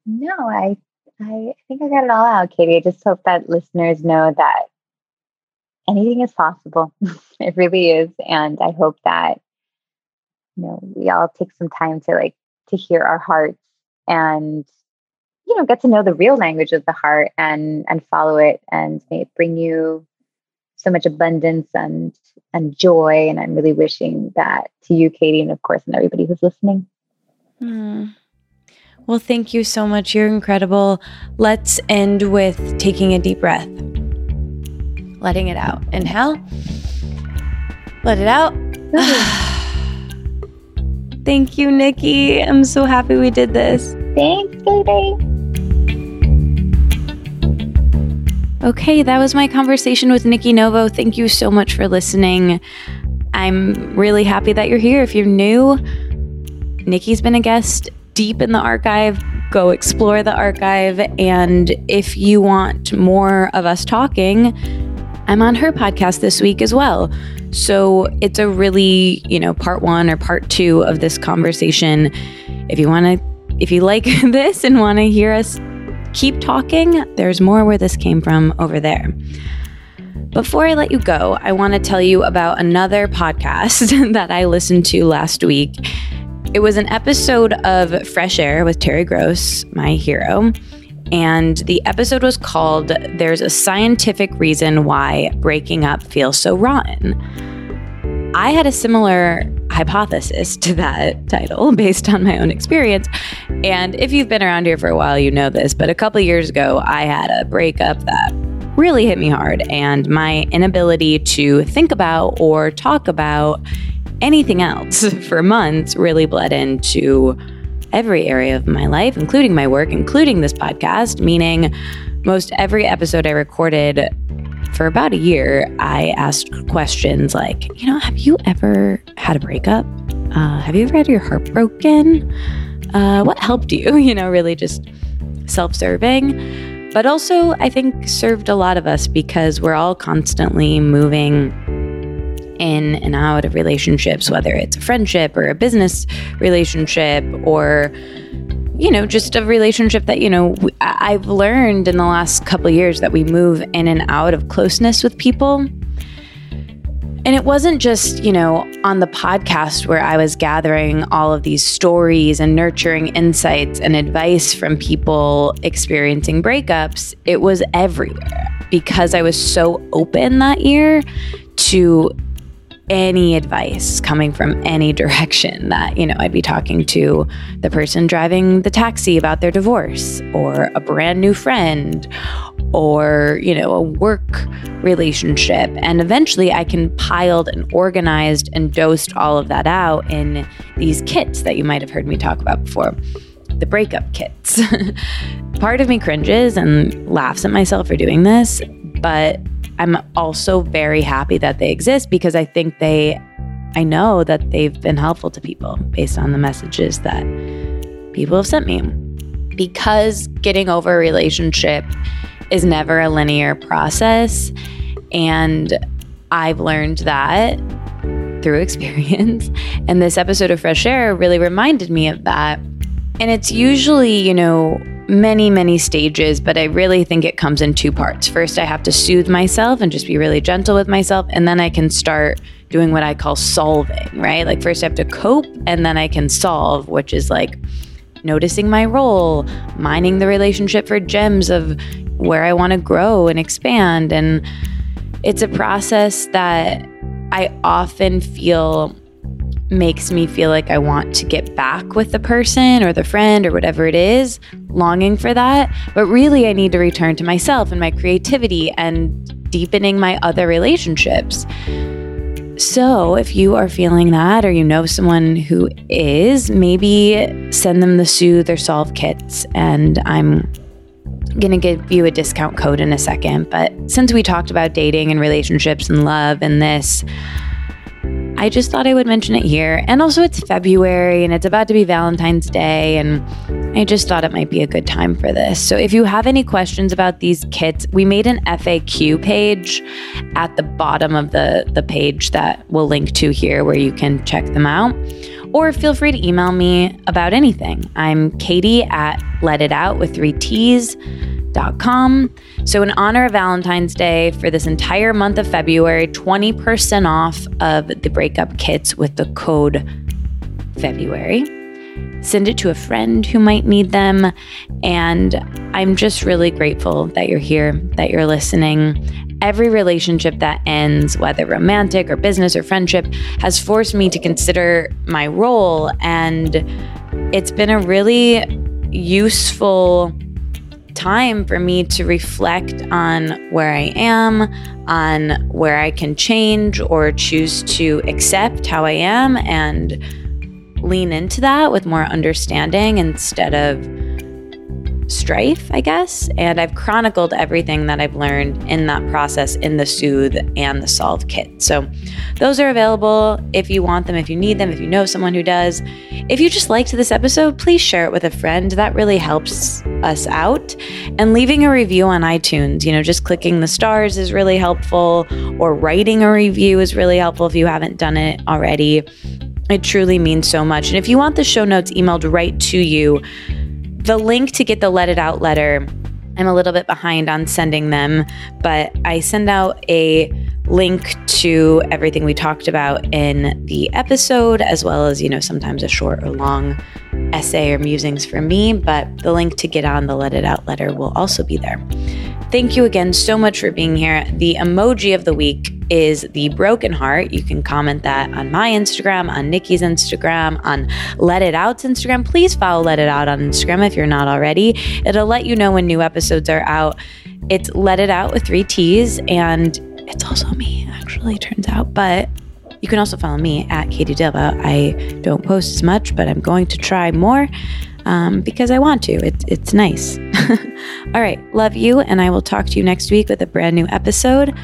No, I I think I got it all out, Katie. I just hope that listeners know that anything is possible. (laughs) it really is. And I hope that you know we all take some time to like to hear our hearts and you know get to know the real language of the heart and and follow it and may it bring you so much abundance and and joy and i'm really wishing that to you katie and of course and everybody who's listening mm. well thank you so much you're incredible let's end with taking a deep breath letting it out inhale let it out Thank you, Nikki. I'm so happy we did this. Thanks, baby. Okay, that was my conversation with Nikki Novo. Thank you so much for listening. I'm really happy that you're here. If you're new, Nikki's been a guest deep in the archive. Go explore the archive. And if you want more of us talking, I'm on her podcast this week as well. So it's a really, you know, part one or part two of this conversation. If you want to, if you like (laughs) this and want to hear us keep talking, there's more where this came from over there. Before I let you go, I want to tell you about another podcast (laughs) that I listened to last week. It was an episode of Fresh Air with Terry Gross, my hero. And the episode was called There's a Scientific Reason Why Breaking Up Feels So Rotten. I had a similar hypothesis to that title (laughs) based on my own experience. And if you've been around here for a while, you know this, but a couple years ago, I had a breakup that really hit me hard, and my inability to think about or talk about anything else (laughs) for months really bled into every area of my life, including my work, including this podcast, meaning most every episode I recorded for about a year, I asked questions like, you know, have you ever had a breakup? Uh, have you ever had your heart broken? Uh, what helped you? (laughs) You know, really just self serving. But also, I think served a lot of us because we're all constantly moving in and out of relationships, whether it's a friendship or a business relationship or you know, just a relationship that, you know, I've learned in the last couple years that we move in and out of closeness with people. And it wasn't just, you know, on the podcast where I was gathering all of these stories and nurturing insights and advice from people experiencing breakups. It was everywhere because I was so open that year to any advice coming from any direction (laughs) that, you know, I'd be talking to the person driving the taxi about their divorce or a brand new friend or, you know, a work relationship. And eventually I compiled and organized and dosed all of that out in these kits that you might have heard me talk about before the breakup kits. (laughs) Part of me cringes and laughs at myself for doing this, but I'm also very happy that they exist because I think they, I know that they've been helpful to people based on the messages that people have sent me. Because getting over a relationship is never a linear process. And I've learned that through (laughs) experience. And this episode of Fresh Air really reminded me of that. And it's usually, you know, many, many stages, but I really think it comes in two parts. First, I have to soothe myself and just be really gentle with myself. And then I can start doing what I call solving, right? Like, first, I have to cope and then I can solve, which is like noticing my role, mining the relationship for gems of where I want to grow and expand. And it's a process that I often feel makes me feel like I want to get back with the person or the friend or whatever it is, longing for that. But really, I need to return to myself and my creativity and deepening my other relationships. So, if you are feeling that or you know someone who is, maybe send them the Soothe or Solve kits. And I'm going to give you a discount code in a second. But since we talked about dating and relationships and love and this, I just thought I would mention it here. And also, it's February and it's about to be Valentine's Day, and I just thought it might be a good time for this. So, if you have any questions about these kits, we made an FAQ page at the bottom of the, the page that we'll link to here where you can check them out. Or feel free to email me about anything. I'm Katie at Let It Out with three T's breakup.com. So, in honor of Valentine's Day, for this entire month of February, 20% off of the breakup kits with the code February. Send it to a friend who might need them. And I'm just really grateful that you're here, that you're listening. Every relationship that ends, whether romantic or business or friendship, has forced me to consider my role. And it's been a really useful time for me to reflect on where I am, on where I can change or choose to accept how I am and lean into that with more understanding instead of strife, I guess. And I've chronicled everything that I've learned in that process in the Soothe and the Solve kit. So those are available if you want them, if you need them, if you know someone who does. If you just liked this episode, please share it with a friend. That really helps us out. And leaving a review on iTunes, you know, just clicking the stars is really helpful, or writing a review is really helpful if you haven't done it already. It truly means so much. And if you want the show notes emailed right to you, the link to get the Let It Out letter, I'm a little bit behind on sending them, but I send out a link to everything we talked about in the episode, as well as, you know, sometimes a short or long essay or musings for me. But the link to get on the Let It Out letter will also be there. Thank you again so much for being here. The emoji of the week is the broken heart. You can comment that on my Instagram, on Nikki's Instagram, on Let It Out's Instagram. Please follow Let It Out on Instagram if you're not already. It'll let you know when new episodes are out. It's Let It Out with three T's, and it's also me, actually, turns out. But you can also follow me at Katie Dalebout. I don't post as much, but I'm going to try more um, because I want to. It, it's nice. (laughs) All right. Love you. And I will talk to you next week with a brand new episode.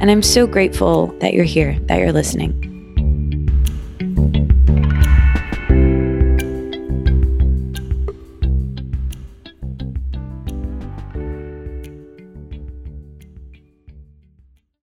And I'm so grateful that you're here, that you're listening.